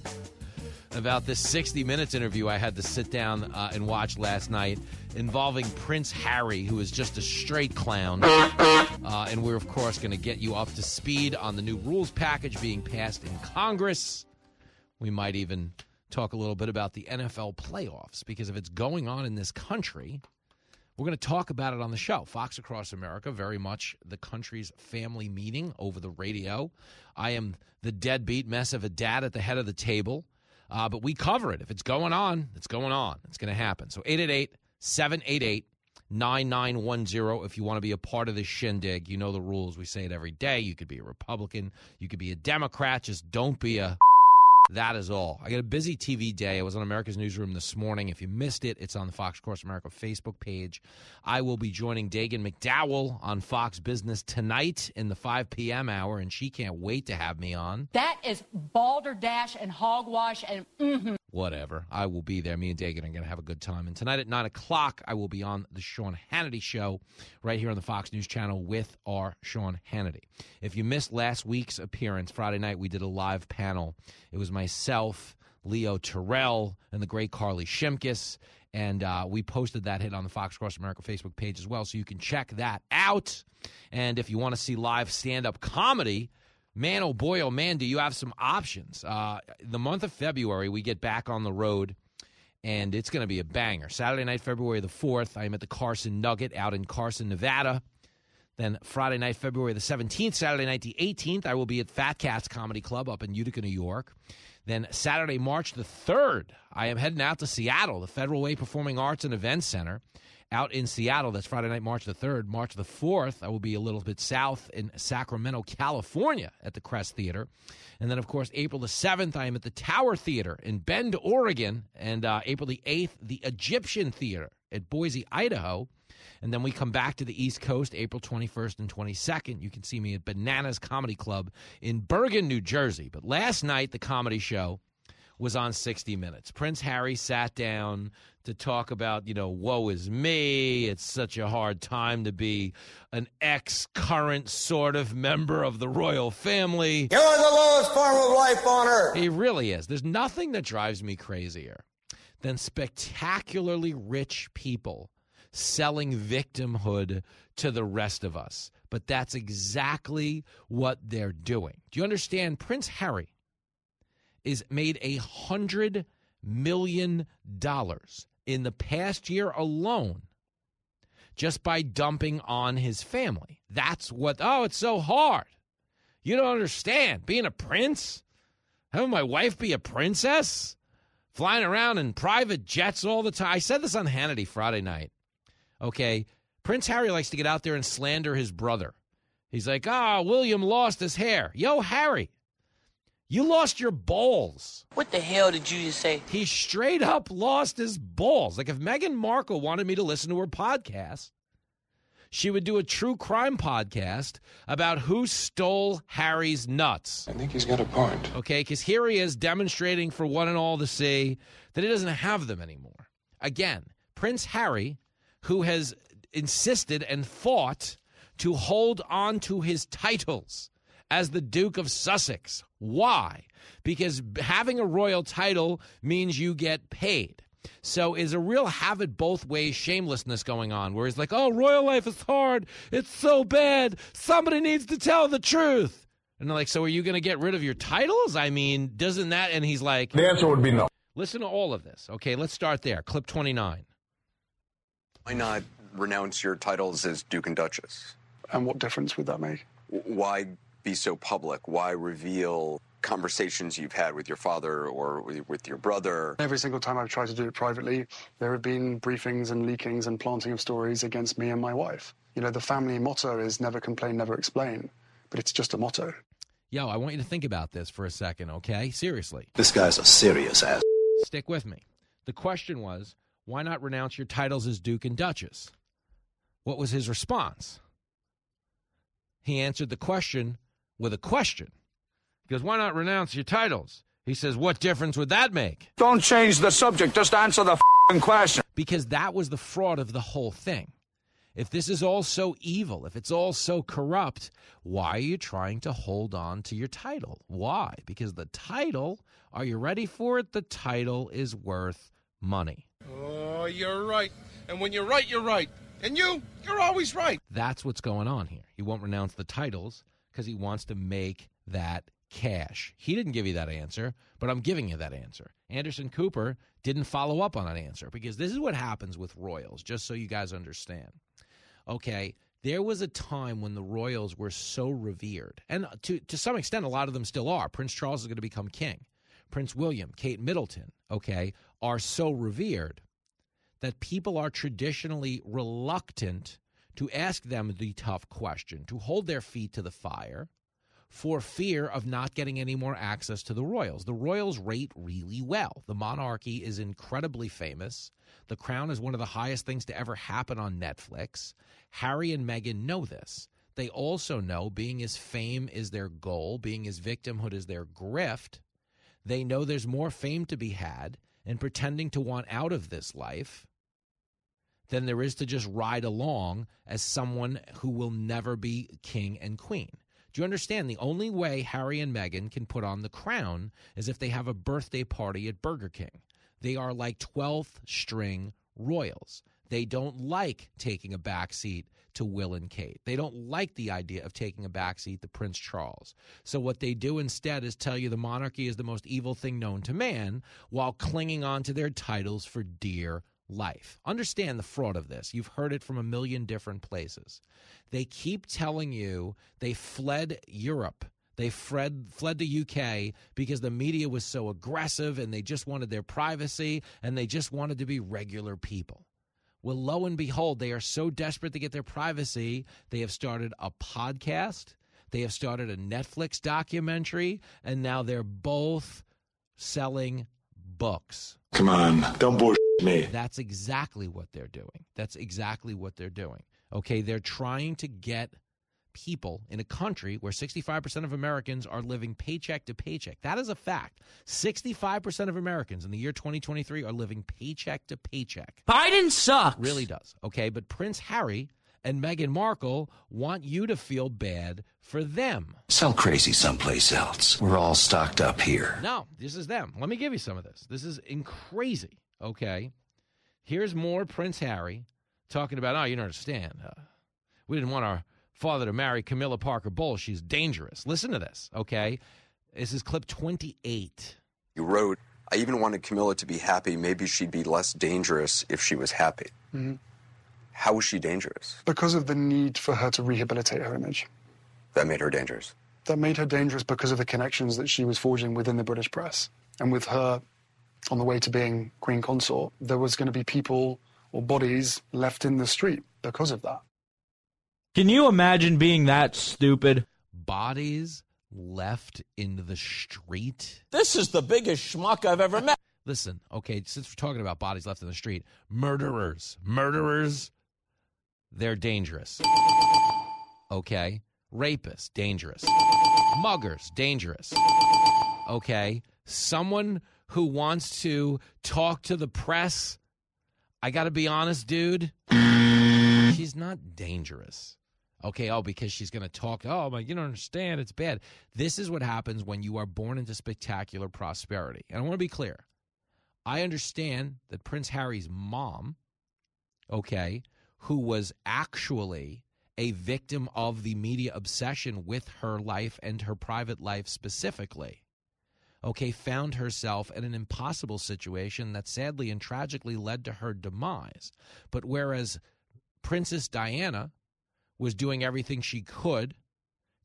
about this 60 Minutes interview I had to sit down uh, and watch last night involving Prince Harry, who is just a straight clown. Uh, and we're, of course, going to get you up to speed on the new rules package being passed in Congress. We might even talk a little bit about the NFL playoffs because if it's going on in this country, we're going to talk about it on the show. Fox Across America, very much the country's family meeting over the radio. I am the deadbeat mess of a dad at the head of the table. Uh, but we cover it. If it's going on, it's going on. It's going to happen. So 888 788 9910 if you want to be a part of this shindig. You know the rules. We say it every day. You could be a Republican, you could be a Democrat. Just don't be a. That is all. I got a busy TV day. I was on America's Newsroom this morning. If you missed it, it's on the Fox Across America Facebook page. I will be joining Dagen McDowell on Fox Business tonight in the 5 p.m. hour, and she can't wait to have me on. That is balderdash and hogwash and mm-hmm. Whatever. I will be there. Me and Dagen are going to have a good time. And tonight at 9 o'clock, I will be on the Sean Hannity Show right here on the Fox News Channel with our Sean Hannity. If you missed last week's appearance, Friday night, we did a live panel. It was myself, Leo Terrell, and the great Carly Shimkus. And uh, we posted that hit on the Fox Across America Facebook page as well, so you can check that out. And if you want to see live stand up comedy, man, oh boy, oh man, do you have some options. Uh, the month of February, we get back on the road, and it's going to be a banger. Saturday night, February the 4th, I am at the Carson Nugget out in Carson, Nevada. Then Friday night, February the 17th, Saturday night, the 18th, I will be at Fat Cats Comedy Club up in Utica, New York. Then Saturday, March the 3rd, I am heading out to Seattle, the Federal Way Performing Arts and Events Center out in Seattle. That's Friday night, March the 3rd. March the 4th, I will be a little bit south in Sacramento, California at the Crest Theater. And then, of course, April the 7th, I am at the Tower Theater in Bend, Oregon. And uh, April the 8th, the Egyptian Theater at Boise, Idaho. And then we come back to the East Coast April 21st and 22nd. You can see me at Bananas Comedy Club in Bergen, New Jersey. But last night, the comedy show was on 60 Minutes. Prince Harry sat down to talk about, you know, woe is me. It's such a hard time to be an ex current sort of member of the royal family. You're the lowest form of life on earth. He really is. There's nothing that drives me crazier than spectacularly rich people selling victimhood to the rest of us. But that's exactly what they're doing. Do you understand? Prince Harry is made a hundred million dollars in the past year alone just by dumping on his family. That's what, oh, it's so hard. You don't understand. Being a prince, having my wife be a princess, flying around in private jets all the time. I said this on Hannity Friday night. Okay. Prince Harry likes to get out there and slander his brother. He's like, ah, oh, William lost his hair. Yo, Harry, you lost your balls. What the hell did you just say? He straight up lost his balls. Like if Meghan Markle wanted me to listen to her podcast, she would do a true crime podcast about who stole Harry's nuts. I think he's got a point. Okay, because here he is demonstrating for one and all to see that he doesn't have them anymore. Again, Prince Harry, who has insisted and fought to hold on to his titles as the Duke of Sussex. Why? Because having a royal title means you get paid. So is a real have it both ways shamelessness going on where he's like, oh, royal life is hard. It's so bad. Somebody needs to tell the truth. And they're like, so are you going to get rid of your titles? I mean, doesn't that? And he's like, The answer would be no. Listen to all of this. Okay, let's start there. Clip 29. Why not renounce your titles as Duke and Duchess? And what difference would that make? Why be so public? Why reveal conversations you've had with your father or with, with your brother? Every single time I've tried to do it privately, there have been briefings and leakings and planting of stories against me and my wife. You know, the family motto is never complain, never explain, but it's just a motto. Yo, I want you to think about this for a second, okay? Seriously. This guy's a serious ass. Stick with me. The question was, why not renounce your titles as Duke and Duchess? What was his response? He answered the question with a question. He goes, Why not renounce your titles? He says, What difference would that make? Don't change the subject. Just answer the fing question. Because that was the fraud of the whole thing. If this is all so evil, if it's all so corrupt, why are you trying to hold on to your title? Why? Because the title, are you ready for it? The title is worth money. Oh, you're right. And when you're right, you're right. And you, you're always right. That's what's going on here. He won't renounce the titles because he wants to make that cash. He didn't give you that answer, but I'm giving you that answer. Anderson Cooper didn't follow up on that answer because this is what happens with Royals, just so you guys understand. Okay, there was a time when the Royals were so revered, and to, to some extent, a lot of them still are. Prince Charles is going to become king. Prince William, Kate Middleton, okay, are so revered that people are traditionally reluctant to ask them the tough question, to hold their feet to the fire for fear of not getting any more access to the royals. The royals rate really well. The monarchy is incredibly famous. The crown is one of the highest things to ever happen on Netflix. Harry and Meghan know this. They also know being his fame is their goal, being his victimhood is their grift. They know there's more fame to be had in pretending to want out of this life than there is to just ride along as someone who will never be king and queen. Do you understand? The only way Harry and Meghan can put on the crown is if they have a birthday party at Burger King. They are like 12th string royals. They don't like taking a back seat to Will and Kate. They don't like the idea of taking a backseat to Prince Charles. So what they do instead is tell you the monarchy is the most evil thing known to man while clinging on to their titles for dear life. Understand the fraud of this. You've heard it from a million different places. They keep telling you they fled Europe. They fled fled the UK because the media was so aggressive and they just wanted their privacy and they just wanted to be regular people. Well, lo and behold, they are so desperate to get their privacy, they have started a podcast, they have started a Netflix documentary, and now they're both selling books. Come on, don't bullshit me. That's exactly what they're doing. That's exactly what they're doing. Okay, they're trying to get people in a country where 65% of Americans are living paycheck to paycheck. That is a fact. 65% of Americans in the year 2023 are living paycheck to paycheck. Biden sucks. Really does. Okay, but Prince Harry and Meghan Markle want you to feel bad for them. Sell crazy someplace else. We're all stocked up here. No, this is them. Let me give you some of this. This is in crazy. Okay, here's more Prince Harry talking about. Oh, you don't understand. Uh, we didn't want our father to marry Camilla Parker Bowles. She's dangerous. Listen to this. Okay, this is clip 28. You wrote, I even wanted Camilla to be happy. Maybe she'd be less dangerous if she was happy. Mhm. How was she dangerous? Because of the need for her to rehabilitate her image. That made her dangerous. That made her dangerous because of the connections that she was forging within the British press. And with her on the way to being Queen Consort, there was going to be people or bodies left in the street because of that. Can you imagine being that stupid? Bodies left in the street. This is the biggest schmuck I've ever met. [laughs] Listen, okay, since we're talking about bodies left in the street, murderers, murderers, they're dangerous. Okay? Rapists, dangerous. Muggers, dangerous. Okay? Someone who wants to talk to the press, I got to be honest, dude, she's not dangerous. Okay, oh, because she's going to talk. Oh, my, you don't understand. It's bad. This is what happens when you are born into spectacular prosperity. And I want to be clear. I understand that Prince Harry's mom, okay, who was actually a victim of the media obsession with her life and her private life specifically, okay, found herself in an impossible situation that sadly and tragically led to her demise. But whereas Princess Diana was doing everything she could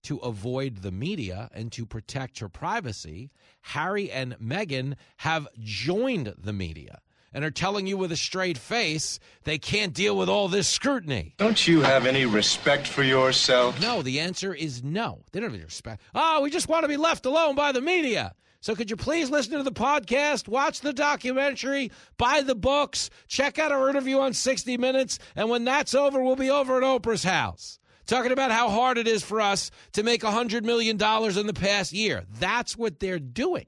to avoid the media and to protect her privacy, Harry and Meghan have joined the media and are telling you with a straight face they can't deal with all this scrutiny. Don't you have any respect for yourself? No, the answer is no. They don't have any respect. Oh, we just want to be left alone by the media. So could you please listen to the podcast, watch the documentary, buy the books, check out our interview on 60 Minutes, and when that's over, we'll be over at Oprah's house talking about how hard it is for us to make $100 million in the past year. That's what they're doing.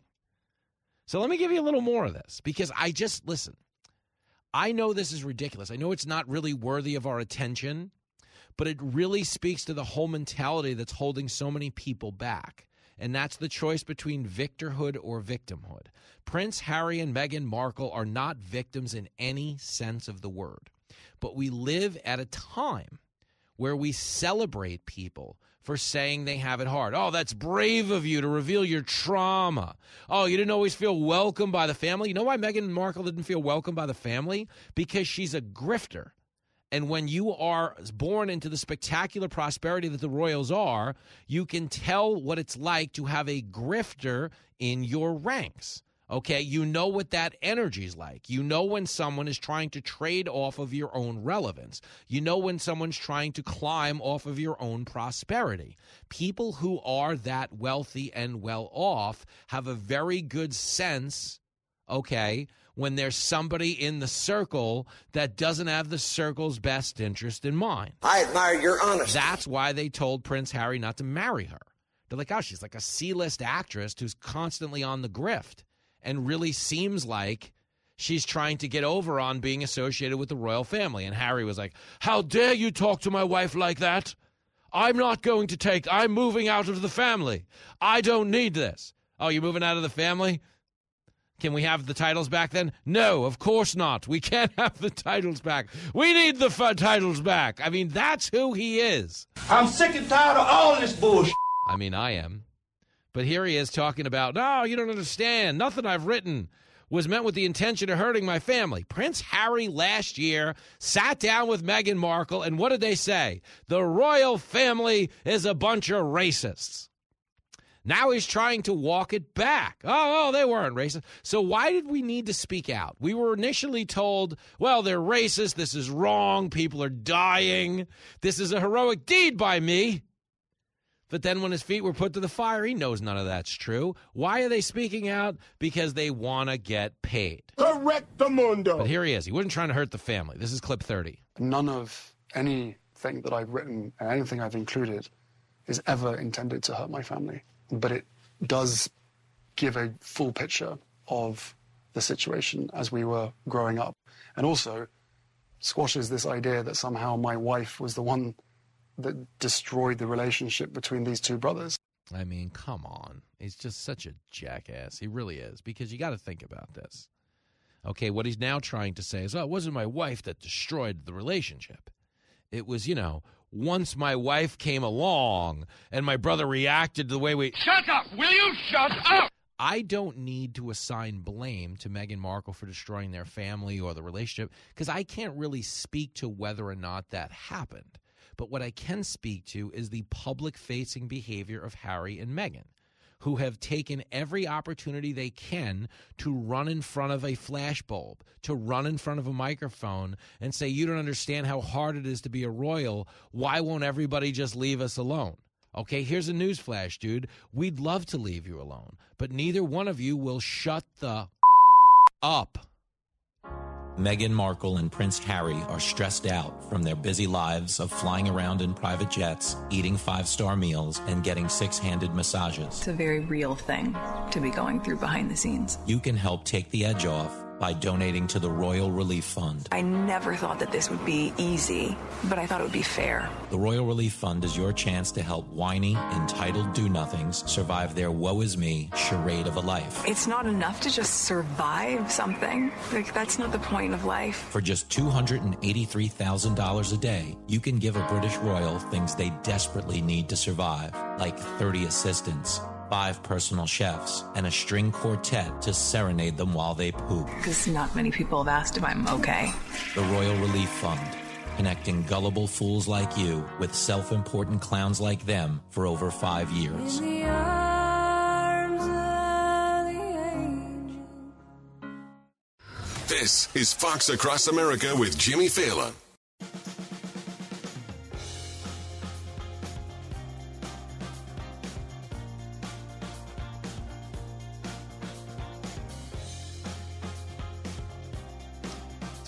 So let me give you a little more of this because I just, listen, I know this is ridiculous. I know it's not really worthy of our attention, but it really speaks to the whole mentality that's holding so many people back. And that's the choice between victorhood or victimhood. Prince Harry and Meghan Markle are not victims in any sense of the word. But we live at a time where we celebrate people for saying they have it hard. Oh, that's brave of you to reveal your trauma. Oh, you didn't always feel welcome by the family. You know why Meghan Markle didn't feel welcome by the family? Because she's a grifter. And when you are born into the spectacular prosperity that the Royals are, you can tell what it's like to have a grifter in your ranks. Okay, you know what that energy is like. You know when someone is trying to trade off of your own relevance. You know when someone's trying to climb off of your own prosperity. People who are that wealthy and well off have a very good sense, okay, when there's somebody in the circle that doesn't have the circle's best interest in mind. I admire your honesty. That's why they told Prince Harry not to marry her. They're like, oh, she's like a C list actress who's constantly on the grift and really seems like she's trying to get over on being associated with the royal family. And Harry was like, How dare you talk to my wife like that? I'm not going to take, I'm moving out of the family. I don't need this. Oh, you're moving out of the family? Can we have the titles back then? No, of course not. We can't have the titles back. We need the titles back. I mean, that's who he is. I'm sick and tired of all this bullshit. I mean, I am. But here he is talking about, no, you don't understand. Nothing I've written was meant with the intention of hurting my family. Prince Harry last year sat down with Meghan Markle, and what did they say? The royal family is a bunch of racists. Now he's trying to walk it back. Oh, oh, they weren't racist. So why did we need to speak out? We were initially told, well, they're racist. This is wrong. People are dying. This is a heroic deed by me. But then when his feet were put to the fire, he knows none of that's true. Why are they speaking out? Because they want to get paid. Correct the mundo. But here he is. He wasn't trying to hurt the family. This is clip 30. None of anything that I've written and anything I've included is ever intended to hurt my family. But it does give a full picture of the situation as we were growing up. And also squashes this idea that somehow my wife was the one that destroyed the relationship between these two brothers. I mean, come on. He's just such a jackass. He really is. Because you got to think about this. Okay, what he's now trying to say is, oh, it wasn't my wife that destroyed the relationship. It was, you know, once my wife came along and my brother reacted the way we. Shut up! Will you shut up? I don't need to assign blame to Meghan Markle for destroying their family or the relationship because I can't really speak to whether or not that happened. But what I can speak to is the public facing behavior of Harry and Meghan, who have taken every opportunity they can to run in front of a flashbulb, to run in front of a microphone and say, You don't understand how hard it is to be a royal. Why won't everybody just leave us alone? Okay, here's a newsflash, dude. We'd love to leave you alone, but neither one of you will shut the up. Meghan Markle and Prince Harry are stressed out from their busy lives of flying around in private jets, eating five star meals, and getting six handed massages. It's a very real thing to be going through behind the scenes. You can help take the edge off by donating to the Royal Relief Fund. I never thought that this would be easy, but I thought it would be fair. The Royal Relief Fund is your chance to help whiny, entitled do nothings survive their woe is me charade of a life. It's not enough to just survive something. Like, that's not the point of life. For just $283,000 a day, you can give a British Royal things they desperately need to survive, like 30 assistants, five personal chefs, and a string quartet to serenade them while they poop. Because not many people have asked if I'm okay. The Royal Relief Fund, connecting gullible fools like you with self important clowns like them for over five years. This is Fox Across America with Jimmy Failla.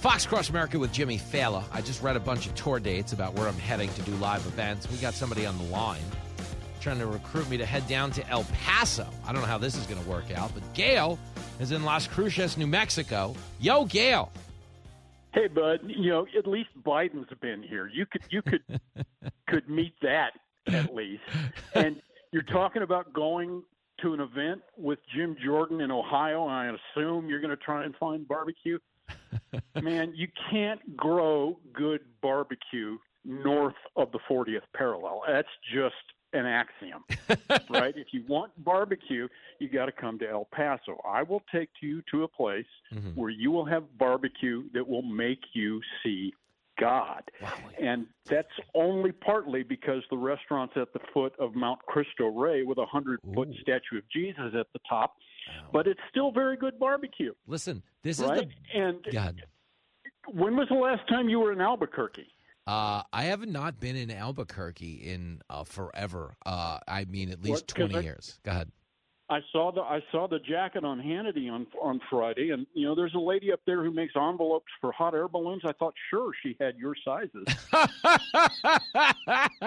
Fox Cross America with Jimmy Failla. I just read a bunch of tour dates about where I'm heading to do live events. We got somebody on the line trying to recruit me to head down to El Paso. I don't know how this is going to work out, but Gail is in Las Cruces, New Mexico. Yo, Gail. Hey, bud. You know, at least Biden's been here. You could you could [laughs] could meet that at least. And you're talking about going to an event with Jim Jordan in Ohio. And I assume you're going to try and find barbecue. [laughs] Man, you can't grow good barbecue north of the 40th parallel. That's just an axiom, [laughs] right? If you want barbecue, you got to come to El Paso. I will take you to a place Mm-hmm. where you will have barbecue that will make you see God. And that's only partly because the restaurant's at the foot of Mount Cristo Rey with a hundred foot statue of Jesus at the top. But it's still very good barbecue. Listen, this right? is the and God. when was the last time you were in Albuquerque? Uh, I have not been in Albuquerque in uh, forever. Uh, I mean, at least What, twenty I- years. Go ahead. I saw the I saw the jacket on Hannity on on Friday, and you know there's a lady up there who makes envelopes for hot air balloons. I thought sure she had your sizes. [laughs]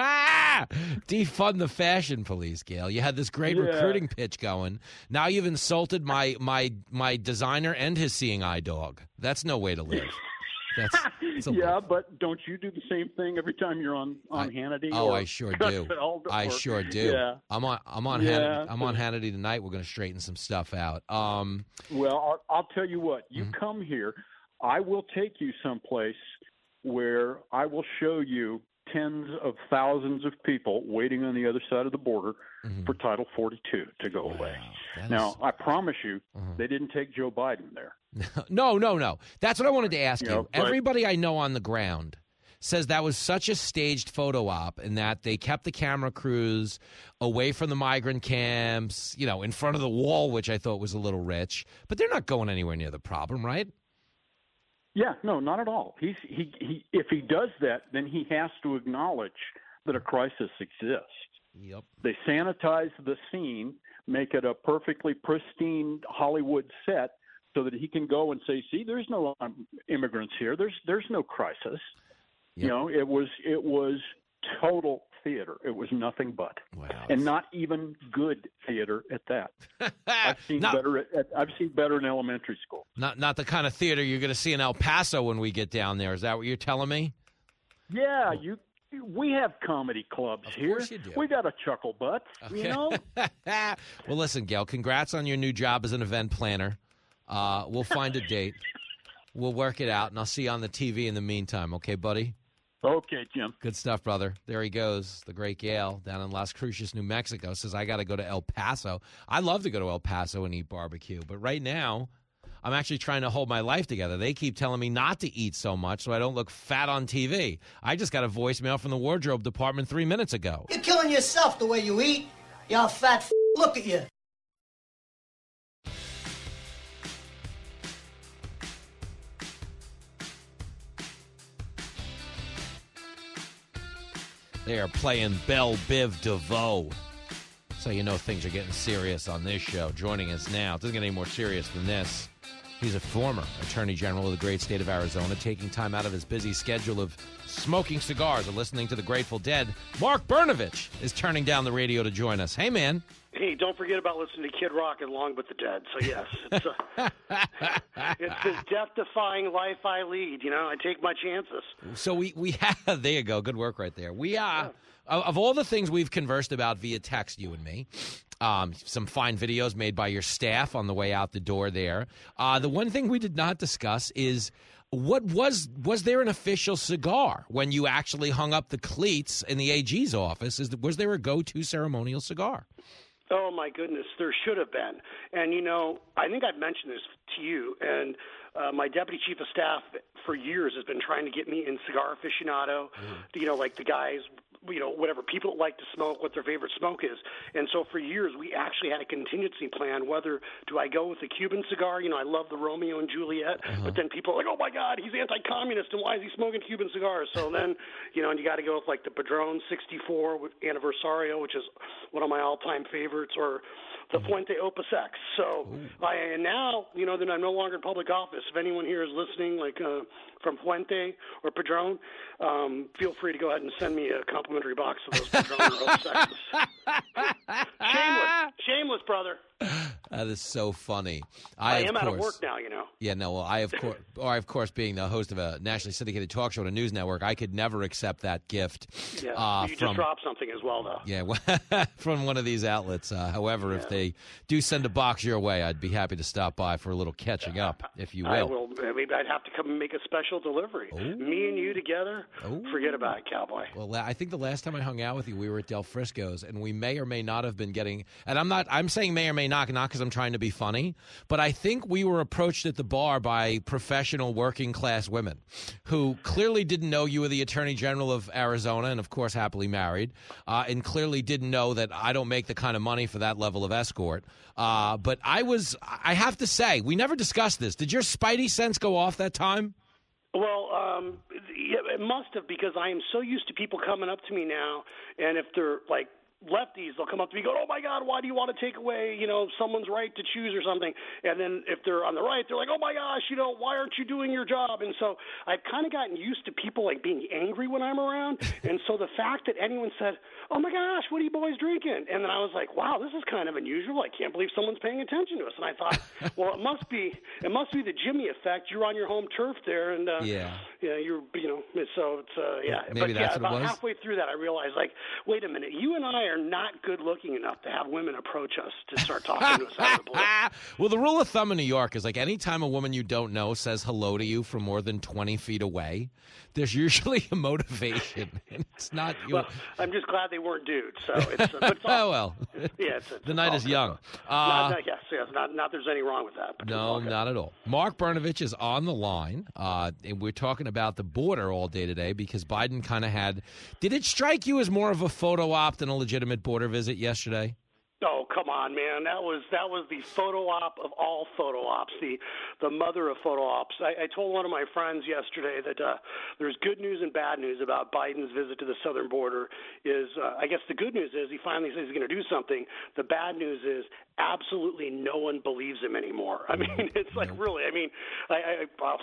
Defund the fashion police, Gail. You had this great Yeah. recruiting pitch going. Now you've insulted my my my designer and his seeing eye dog. That's no way to live. [laughs] That's, [laughs] that's yeah, but don't you do the same thing every time you're on on Hannity? Oh, I sure [laughs] do. I sure do. Yeah. I'm on. I'm on. Yeah. Hannity, I'm on Hannity tonight. We're going to straighten some stuff out. Um, Well, I'll, I'll tell you what. You Mm-hmm. come here, I will take you someplace where I will show you tens of thousands of people waiting on the other side of the border Mm-hmm. for Title 42 to go away. Now, I promise you, Uh-huh. they didn't take Joe Biden there. [laughs] no, no, no. That's what I wanted to ask you. You know, but- Everybody I know on the ground says that was such a staged photo op and that they kept the camera crews away from the migrant camps, you know, in front of the wall, which I thought was a little rich. But they're not going anywhere near the problem, right? Yeah, no, not at all. He's he, he if he does that, then he has to acknowledge that a crisis exists. Yep. They sanitize the scene, make it a perfectly pristine Hollywood set, so that he can go and say, "See, there's no um, immigrants here. There's there's no crisis." You know, it was it was total theater. It was nothing but, and not even good theater at that. [laughs] I've seen Not- better. At, I've seen better in elementary school. Not not the kind of theater you're going to see in El Paso when we get down there. Is that what you're telling me? Yeah, you. We have comedy clubs here. you do. We got a chuckle butts, you know. [laughs] well, listen, Gail, congrats on your new job as an event planner. Uh, we'll find a date. We'll work it out, and I'll see you on the TV in the meantime. Okay, buddy? Okay, Jim. Good stuff, brother. There he goes, the great Gail down in Las Cruces, New Mexico. Says, I got to go to El Paso. I love to go to El Paso and eat barbecue, but right now, I'm actually trying to hold my life together. They keep telling me not to eat so much so I don't look fat on TV. I just got a voicemail from the wardrobe department three minutes ago. You're killing yourself the way you eat. Y'all fat f- look at you. They are playing Belle Biv DeVoe. So you know things are getting serious on this show. Joining us now, it doesn't get any more serious than this. He's a former Attorney General of the great state of Arizona, taking time out of his busy schedule of smoking cigars and listening to the Grateful Dead. Mark Brnovich is turning down the radio to join us. Hey, man. Hey, don't forget about listening to Kid Rock and Long But the Dead. So yes, it's, uh, a, [laughs] it's this death-defying life I lead. You know, I take my chances. So we we have [laughs] there you go. Good work right there. We uh, are of of all the things we've conversed about via text, you and me. Um, some fine videos made by your staff on the way out the door there. Uh, the one thing we did not discuss is what was was there an official cigar when you actually hung up the cleats in the AG's office? Is was there a go-to ceremonial cigar? Oh my goodness, there should have been. And you know, I think I've mentioned this to you. And uh, my deputy chief of staff for years has been trying to get me in cigar aficionado. You know, like the guys, you know, whatever people like to smoke, what their favorite smoke is. And so for years, we actually had a contingency plan. Whether do I go with the Cuban cigar? You know, I love the Romeo and Juliet, uh-huh. but then people are like, oh my God, he's anti-communist, and why is he smoking Cuban cigars? So then, you know, and you got to go with like the Padron 64 with Anniversario, which is one of my all-time favorites, or the Fuente Opus X. So I and now, you know, that I'm no longer in public office. If anyone here is listening, like uh, from Fuente or Padron, um, feel free to go ahead and send me a complimentary box of those Padron [laughs] Opus X's. shameless, shameless, brother. [laughs] That is so funny. I, I, am of out of work now, you know. Yeah, no. Well, I of course, [laughs] or I, of course, being the host of a nationally syndicated talk show on a news network, I could never accept that gift. Yeah, uh, you from, just dropped something as well, though. Yeah, [laughs] from one of these outlets. Uh, however, if they do send a box your way, I'd be happy to stop by for a little catching up, if you will. I will. Maybe I'd have to come and make a special delivery. Me and you together. Forget about it, cowboy. Well, I think the last time I hung out with you, we were at Del Frisco's, and we may or may not have been getting. And I'm not. I'm saying may or may not, not because I'm trying to be funny, but I think we were approached at the bar by professional working class women who clearly didn't know you were the Attorney General of Arizona, and of course happily married, uh, and clearly didn't know that I don't make the kind of money for that level of escort. Uh, but I was. I have to say, we never discussed this. Did your spidey sense go off that time? Well, um, it must have because I am so used to people coming up to me now, and if they're like lefties, they'll come up to me go, "Oh my God, why do you want to take away, you know, someone's right to choose or something?" And then if they're on the right, they're like, "Oh my gosh, you know, why aren't you doing your job?" And so I've kind of gotten used to people like being angry when I'm around, [laughs] and so the fact that anyone said, "Oh my gosh, what are you boys drinking?" and then I was like, "Wow, this is kind of unusual. I can't believe someone's paying attention to us." And I thought, [laughs] well, it must be it must be the Jimmy effect. You're on your home turf there, and uh, Yeah. yeah, you're you know, so it's uh, yeah. Maybe but that's yeah, what it about was? halfway through that, I realized like, wait a minute, you and I are not good looking enough to have women approach us to start talking to us out of the blue. [laughs] well, the rule of thumb in New York is like anytime a woman you don't know says hello to you from more than 20 feet away, there's usually a motivation. [laughs] It's not you. Well, I'm just glad they weren't dudes. So it's, uh, it's [laughs] oh, well. yeah, it's, it's the night is good, young. Uh, not, yes, yes, not not there's any wrong with that. No, not at all. Mark Brnovich is on the line, uh, and we're talking about the border all day today because Biden kind of had. Did it strike you as more of a photo op than a legitimate border visit yesterday? Oh come on, man! That was that was the photo op of all photo ops, the the mother of photo ops. I, I told one of my friends yesterday that uh, there's good news and bad news about Biden's visit to the southern border. Is uh, I guess the good news is he finally says he's going to do something. The bad news is absolutely no one believes him anymore. I mean, [laughs] it's like really. I mean, I, I, I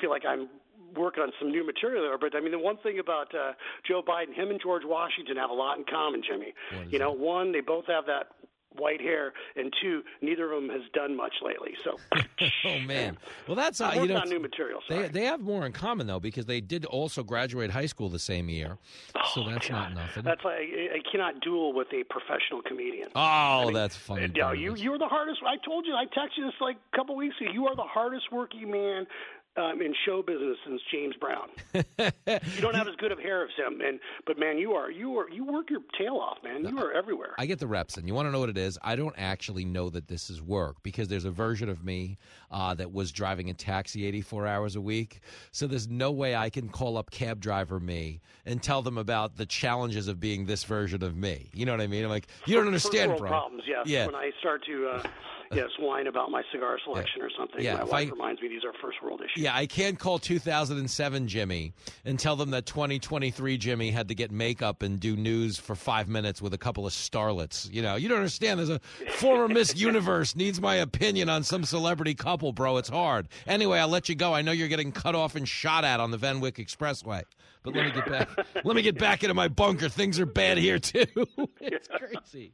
feel like I'm working on some new material there. But I mean, the one thing about uh, Joe Biden, him and George Washington have a lot in common, Jimmy. You know, one, they both have that white hair, and two, neither of them has done much lately. So, [laughs] oh man. Well, that's uh, you working know on new material. they Sorry. they have more in common though because they did also graduate high school the same year, so that's not nothing. That's why I, cannot duel with a professional comedian. Oh, I mean, that's funny. No, you you are the hardest. I told you. I texted you this like a couple weeks ago. You are the hardest working man. Um, in show business since James Brown, [laughs] you don't have as good of hair as him, and but man, you are you are you work your tail off, man. You are everywhere. I get the reps, and you want to know what it is? I don't actually know that this is work because there's a version of me uh, that was driving a taxi 84 hours a week. So there's no way I can call up cab driver me and tell them about the challenges of being this version of me. You know what I mean? I'm like, you don't understand, bro. problems, yes. Yeah. When I start to uh, [laughs] yes whine about my cigar selection or something, Yeah, my if wife I- reminds me these are first world issues. Yeah, I can't call 2007 Jimmy and tell them that 2023 Jimmy had to get makeup and do news for five minutes with a couple of starlets. You know, you don't understand. There's a former Miss [laughs] Universe needs my opinion on some celebrity couple, bro. It's hard. Anyway, I'll let you go. I know you're getting cut off and shot at on the Van Wyck Expressway. But let me get back. let me get back into my bunker. Things are bad here too. [laughs] [laughs] it's [laughs] crazy.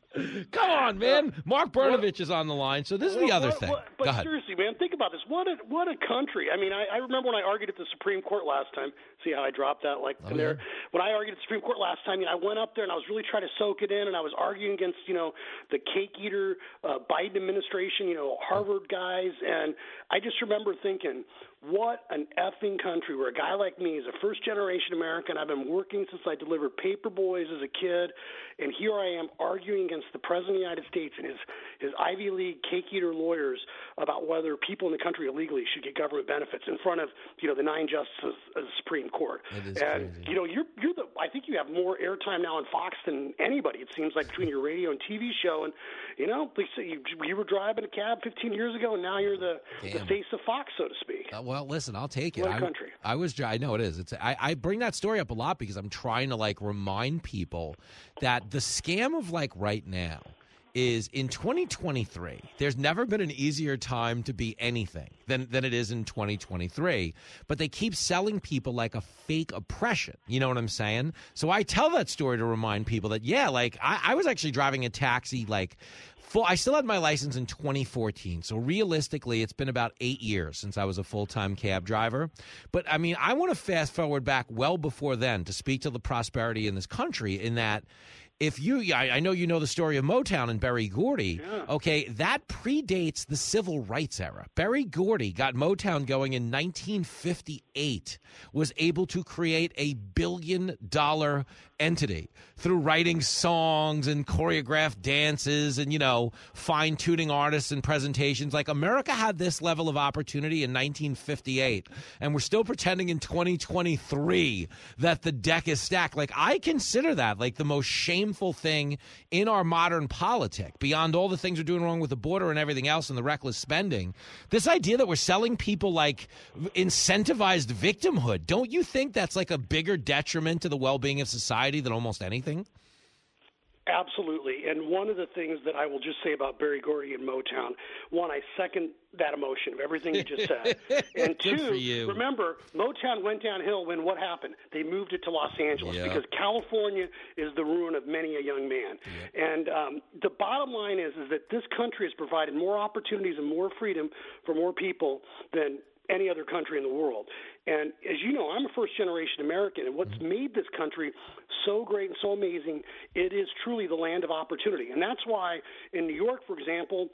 Come on, man. Mark Brnovich is on the line. So this is the other thing. but Go ahead. seriously, man, think about this. What a what a country. I mean, I, I remember when I argued at the Supreme Court last time. See how I dropped that like Oh, in there. When I argued at the Supreme Court last time, you know, I went up there and I was really trying to soak it in, and I was arguing against you know the cake eater uh, Biden administration, you know Harvard guys, and I just remember thinking. What an effing country where a guy like me is a first generation American. I've been working since I delivered paper boys as a kid, and here I am arguing against the President of the United States and his, his Ivy League cake eater lawyers about whether people in the country illegally should get government benefits in front of you know the nine justices of the Supreme Court. And crazy. you know you're you're the I think you have more airtime now on Fox than anybody. It seems like between your radio and TV show, and you know you, you were driving a cab 15 years ago, and now you're the the face of Fox, so to speak. Uh, well, listen, I'll take it. I, country. I was. I know it is. It's. I, I bring that story up a lot because I'm trying to like remind people that the scam of like right now is in 2023. There's never been an easier time to be anything than than it is in 2023. But they keep selling people like a fake oppression. You know what I'm saying? So I tell that story to remind people that yeah, like I, I was actually driving a taxi like full I still had my license in 2014. So realistically, it's been about 8 years since I was a full-time cab driver. But I mean, I want to fast forward back well before then to speak to the prosperity in this country in that if you, yeah, I I know you know the story of Motown and Berry Gordy. Okay, that predates the civil rights era. Berry Gordy got Motown going in 1958, was able to create a billion dollar entity through writing songs and choreographed dances and, you know, fine tuning artists and presentations. Like America had this level of opportunity in 1958, and we're still pretending in 2023 that the deck is stacked. Like, I consider that like the most shameful thing in our modern politic, beyond all the things we're doing wrong with the border and everything else and the reckless spending. This idea that we're selling people like incentivized victimhood, don't you think that's like a bigger detriment to the well being of society than almost anything? Absolutely. And one of the things that I will just say about Berry Gordy and Motown, one, I second that emotion of everything you just said. [laughs] and two, remember, Motown went downhill when what happened? They moved it to Los Angeles Yeah. because California is the ruin of many a young man. And um, the bottom line is, is that this country has provided more opportunities and more freedom for more people than any other country in the world. And as you know, I'm a first generation American, and what's mm-hmm. made this country so great and so amazing, it is truly the land of opportunity. And that's why in New York, for example,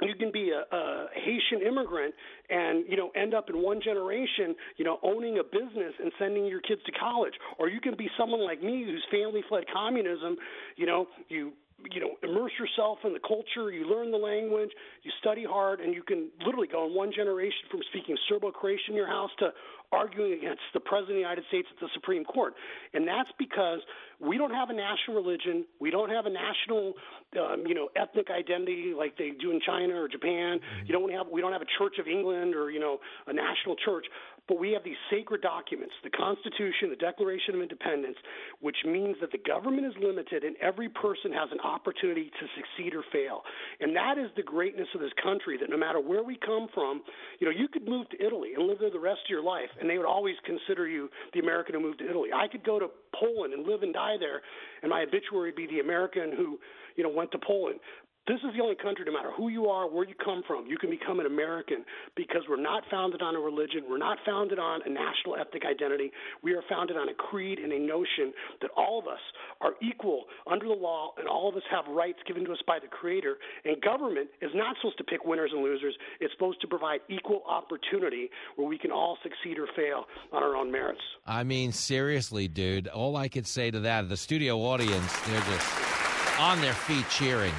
you can be a, a Haitian immigrant and you know end up in one generation you know owning a business and sending your kids to college or you can be someone like me whose family fled communism you know you you know immerse yourself in the culture you learn the language you study hard and you can literally go in one generation from speaking serbo-croatian in your house to arguing against the president of the united states at the supreme court. And that's because we don't have a national religion we don't have a national um, you know ethnic identity like they do in china or japan. You don't have we don't have a church of england or you know a national church but we have these sacred documents the constitution the declaration of independence which means that the government is limited and every person has an opportunity to succeed or fail. And that is the greatness of this country that no matter where we come from you know you could move to italy and live there the rest of your life and they would always consider you the american who moved to italy. I could go to poland and live and die there and my obituary would be the american who you know went to poland this is the only country, no matter who you are, where you come from, you can become an American because we're not founded on a religion. We're not founded on a national ethnic identity. We are founded on a creed and a notion that all of us are equal under the law and all of us have rights given to us by the Creator. And government is not supposed to pick winners and losers. It's supposed to provide equal opportunity where we can all succeed or fail on our own merits. I mean, seriously, dude. All I could say to that, the studio audience, they're just on their feet cheering.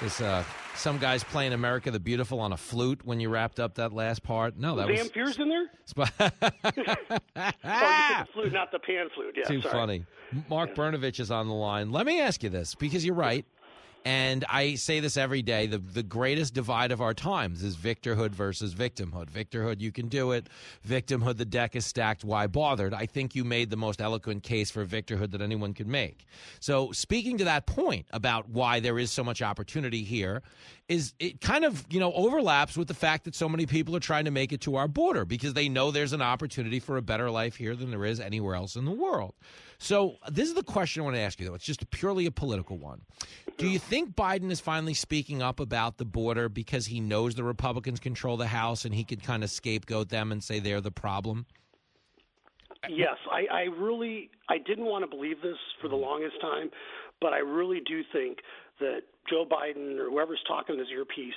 There's uh, some guys playing America the Beautiful on a flute when you wrapped up that last part. No, that was was in there? oh, [laughs] you said the flute, not the pan flute. Yeah, too sorry. funny. Mark Brnovich is on the line. Let me ask you this because you're right. And I say this every day the, the greatest divide of our times is victorhood versus victimhood. Victorhood, you can do it. Victimhood, the deck is stacked. Why bothered? I think you made the most eloquent case for victorhood that anyone could make. So, speaking to that point about why there is so much opportunity here, is it kind of you know overlaps with the fact that so many people are trying to make it to our border because they know there's an opportunity for a better life here than there is anywhere else in the world. So this is the question I want to ask you though. It's just purely a political one. Do you think Biden is finally speaking up about the border because he knows the Republicans control the House and he could kind of scapegoat them and say they're the problem? Yes, I, I really I didn't want to believe this for the longest time, but I really do think that Joe Biden or whoever's talking this earpiece,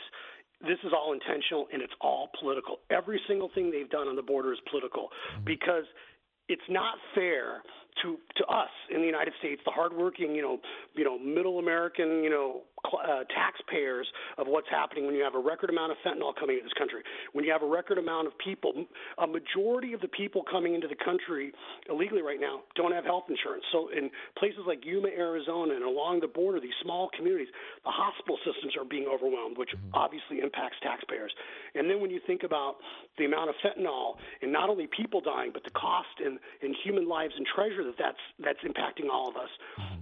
this is all intentional and it's all political. Every single thing they've done on the border is political mm-hmm. because it's not fair to to us in the United States, the hardworking, you know, you know, middle American, you know, uh, taxpayers of what's happening when you have a record amount of fentanyl coming into this country, when you have a record amount of people, a majority of the people coming into the country illegally right now don't have health insurance. So in places like Yuma, Arizona, and along the border, these small communities, the hospital systems are being overwhelmed, which obviously impacts taxpayers. And then when you think about the amount of fentanyl and not only people dying, but the cost in, in human lives and treasure that that's that's impacting all of us.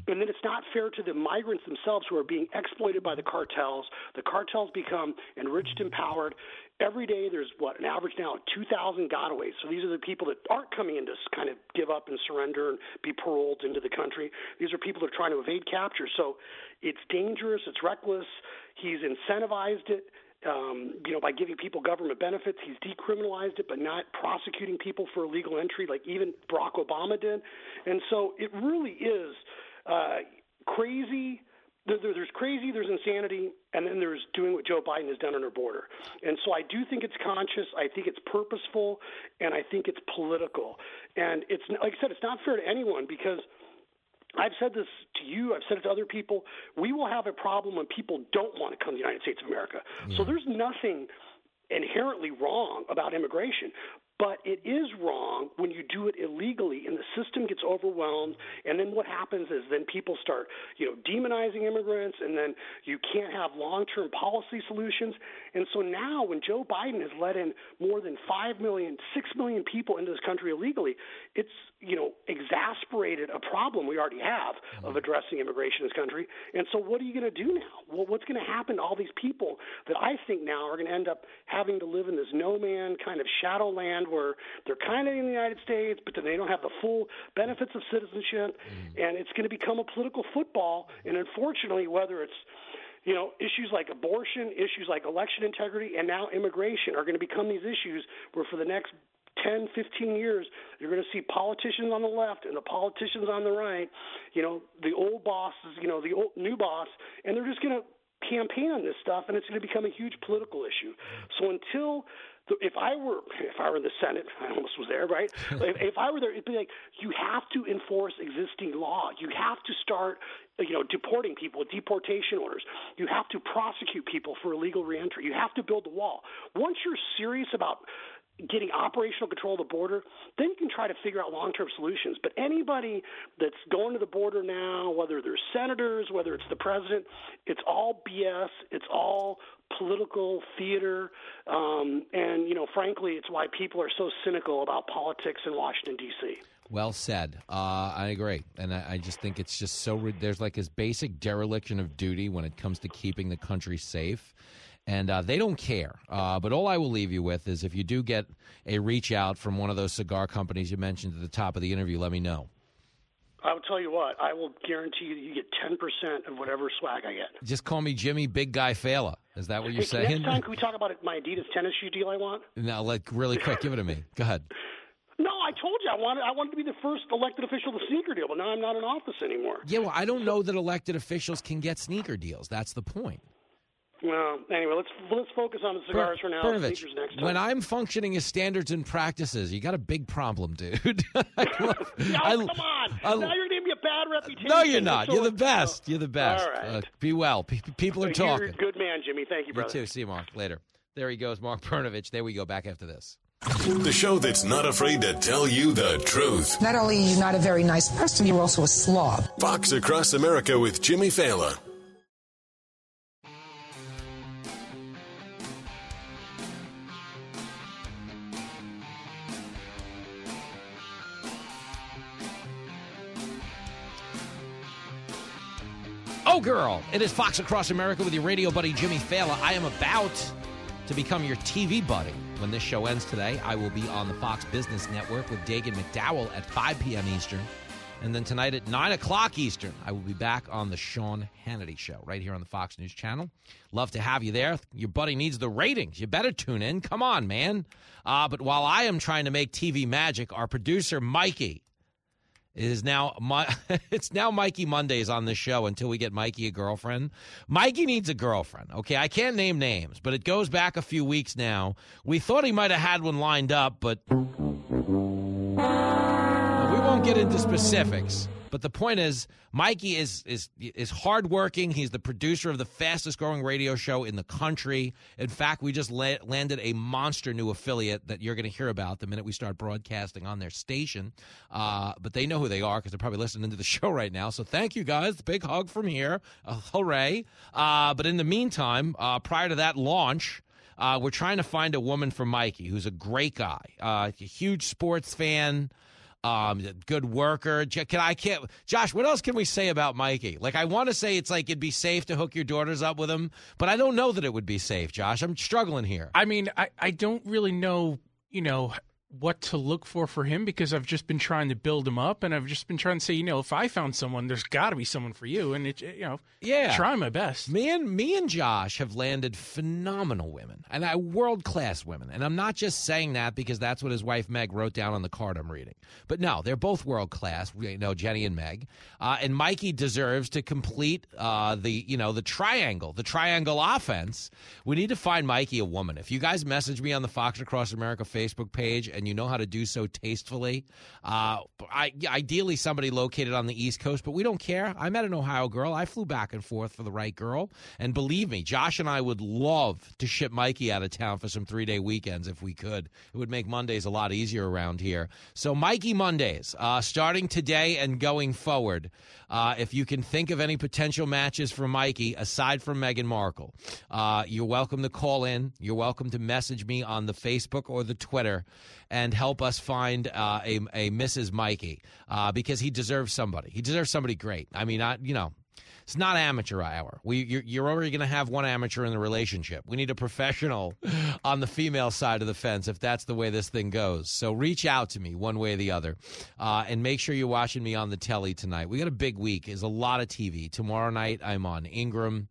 And then it's not fair to the migrants themselves who are being exploited by the cartels. The cartels become enriched, empowered. Every day there's what an average now of 2,000 gotaways. So these are the people that aren't coming in to kind of give up and surrender and be paroled into the country. These are people that are trying to evade capture. So it's dangerous. It's reckless. He's incentivized it um, you know, by giving people government benefits. He's decriminalized it, but not prosecuting people for illegal entry, like even Barack Obama did. And so it really is uh, crazy. There, there's crazy, there's insanity, and then there's doing what Joe Biden has done on our border. And so I do think it's conscious. I think it's purposeful, and I think it's political. And it's like I said, it's not fair to anyone because – I've said this to you, I've said it to other people. We will have a problem when people don't want to come to the United States of America. So there's nothing inherently wrong about immigration. But it is wrong when you do it illegally and the system gets overwhelmed. And then what happens is then people start, you know, demonizing immigrants, and then you can't have long-term policy solutions. And so now, when Joe Biden has let in more than five million, six million people into this country illegally, it's you know exasperated a problem we already have of mm-hmm. addressing immigration in this country. And so, what are you going to do now? Well, what's going to happen to all these people that I think now are going to end up having to live in this no man kind of shadow land where they're kind of in the United States, but then they don't have the full benefits of citizenship, mm. and it's going to become a political football. And unfortunately, whether it's you know, issues like abortion, issues like election integrity, and now immigration are going to become these issues where for the next 10, 15 years, you're going to see politicians on the left and the politicians on the right, you know, the old bosses, you know, the old, new boss, and they're just going to campaign on this stuff, and it's going to become a huge political issue. So until if I were if I were in the Senate, I almost was there, right? [laughs] if, if I were there, it'd be like you have to enforce existing law. You have to start, you know, deporting people with deportation orders. You have to prosecute people for illegal reentry. You have to build the wall. Once you're serious about getting operational control of the border, then you can try to figure out long term solutions. But anybody that's going to the border now, whether they're senators, whether it's the president, it's all BS. It's all political theater. Um, and, you know, frankly, it's why people are so cynical about politics in Washington, D.C. Well said. Uh, I agree, and I, I, just think it's just so. Re- there's like this basic dereliction of duty when it comes to keeping the country safe, and uh, they don't care. Uh, but all I will leave you with is if you do get a reach out from one of those cigar companies you mentioned at the top of the interview, let me know. I will tell you what. I will guarantee you, that you get ten percent of whatever swag I get. Just call me Jimmy Big Guy Failla. Is that what you're hey, saying? Next time, can we [laughs] talk about my Adidas tennis shoe deal I want? Now, like really quick, give it to me. Go ahead. [laughs] No, I told you I wanted I wanted to be the first elected official to sneaker deal, but now I'm not in office anymore. Yeah, well, I don't know that elected officials can get sneaker deals. That's the point. Well, anyway, let's let's focus on the cigars for now. Brnovich, next time. when I'm functioning as standards and practices, you got a big problem, dude. [laughs] I [laughs] love, no, I- come on! I- now you're giving me a bad reputation. no, you're not. So You're the best. You're the best. All right. Uh, be well. Pe- people are You're talking. a good man, Jimmy. Thank you, You brother. too. See you, Mark. Later. There he goes, Mark Brnovich. There we go. Back after this. The show that's not afraid to tell you the truth. Not only are you not a very nice person, you're also a slob. Fox Across America with Jimmy Failla. Cowgirl. It is Fox Across America with your radio buddy Jimmy Failla. I am about to become your TV buddy. When this show ends today, I will be on the Fox Business Network with Dagen McDowell at 5 p.m. Eastern. And then tonight at 9 o'clock Eastern, I will be back on the Sean Hannity Show right here on the Fox News Channel. Love to have you there. Your buddy needs the ratings. You better tune in. Come on, man. Uh, but while I am trying to make TV magic, our producer, Mikey, is now [laughs] it's now Mikey Mondays on this show until we get Mikey a girlfriend. Mikey needs a girlfriend. Okay, I can't name names, but it goes back a few weeks now. We thought he might have had one lined up, but we won't get into specifics. But the point is, Mikey is is is hardworking. He's the producer of the fastest growing radio show in the country. In fact, we just la- landed a monster new affiliate that you're going to hear about the minute we start broadcasting on their station. Uh, but they know who they are because they're probably listening to the [laughs] show right now. So thank you guys. Big hug from here. Uh, hooray! Uh, but in the meantime, uh, prior to that launch. Uh, we're trying to find a woman for Mikey, who's a great guy, uh, a huge sports fan, um, good worker. Can I can't Josh? What else can we say about Mikey? Like I want to say it's like it'd be safe to hook your daughters up with him, but I don't know that it would be safe. Josh, I'm struggling here. I mean, I I don't really know. You know what to look for for him because I've just been trying to build him up and I've just been trying to say, you know, if I found someone, there's got to be someone for you, and it, you know, yeah, try my best. Me and me and Josh have landed phenomenal women and I world class women, and I'm not just saying that because that's what his wife Meg wrote down on the card I'm reading. But no, they're both world class. You know, Jenny and Meg, uh, and Mikey deserves to complete uh, the you know the triangle, the triangle offense. We need to find Mikey a woman. If you guys message me on the Fox Across America Facebook page and you know how to do so tastefully. Uh, I, ideally, somebody located on the East Coast, but we don't care. I met an Ohio girl. I flew back and forth for the right girl. And believe me, Josh and I would love to ship Mikey out of town for some three day weekends if we could. It would make Mondays a lot easier around here. So, Mikey Mondays, uh, starting today and going forward. Uh, if you can think of any potential matches for Mikey aside from Meghan Markle, uh, you're welcome to call in. You're welcome to message me on the Facebook or the Twitter and help us find uh, a, a Mrs. Mikey uh, because he deserves somebody. He deserves somebody great. I mean, I, you know, it's not amateur hour. We you're, you're already going to have one amateur in the relationship. We need a professional [laughs] on the female side of the fence if that's the way this thing goes. So reach out to me one way or the other, uh, and make sure you're watching me on the telly tonight. We got a big week. There's a lot of TV tomorrow night. I'm on Ingraham.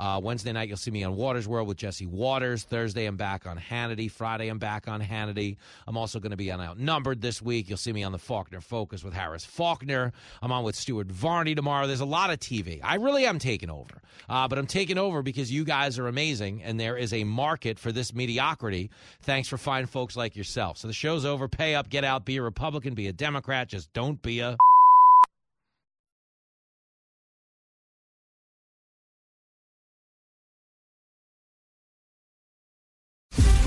Uh, Wednesday night, you'll see me on Watters' World with Jesse Watters. Thursday, I'm back on Hannity. Friday, I'm back on Hannity. I'm also going to be on Outnumbered this week. You'll see me on the Faulkner Focus with Harris Faulkner. I'm on with Stuart Varney tomorrow. There's a lot of TV. I really am taking over. Uh, but I'm taking over because you guys are amazing, and there is a market for this mediocrity. Thanks for fine folks like yourself. So the show's over. Pay up, get out, be a Republican, be a Democrat. Just don't be a.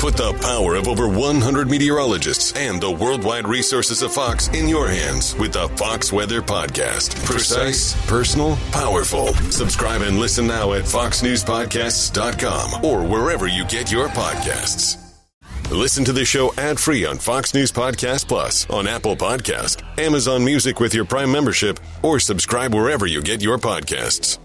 Put the power of over 100 meteorologists and the worldwide resources of Fox in your hands with the Fox Weather Podcast. Precise, personal, powerful. Subscribe and listen now at foxnewspodcasts.com or wherever you get your podcasts. Listen to the show ad-free on Fox News Podcast Plus, on Apple Podcast, Amazon Music with your Prime membership, or subscribe wherever you get your podcasts.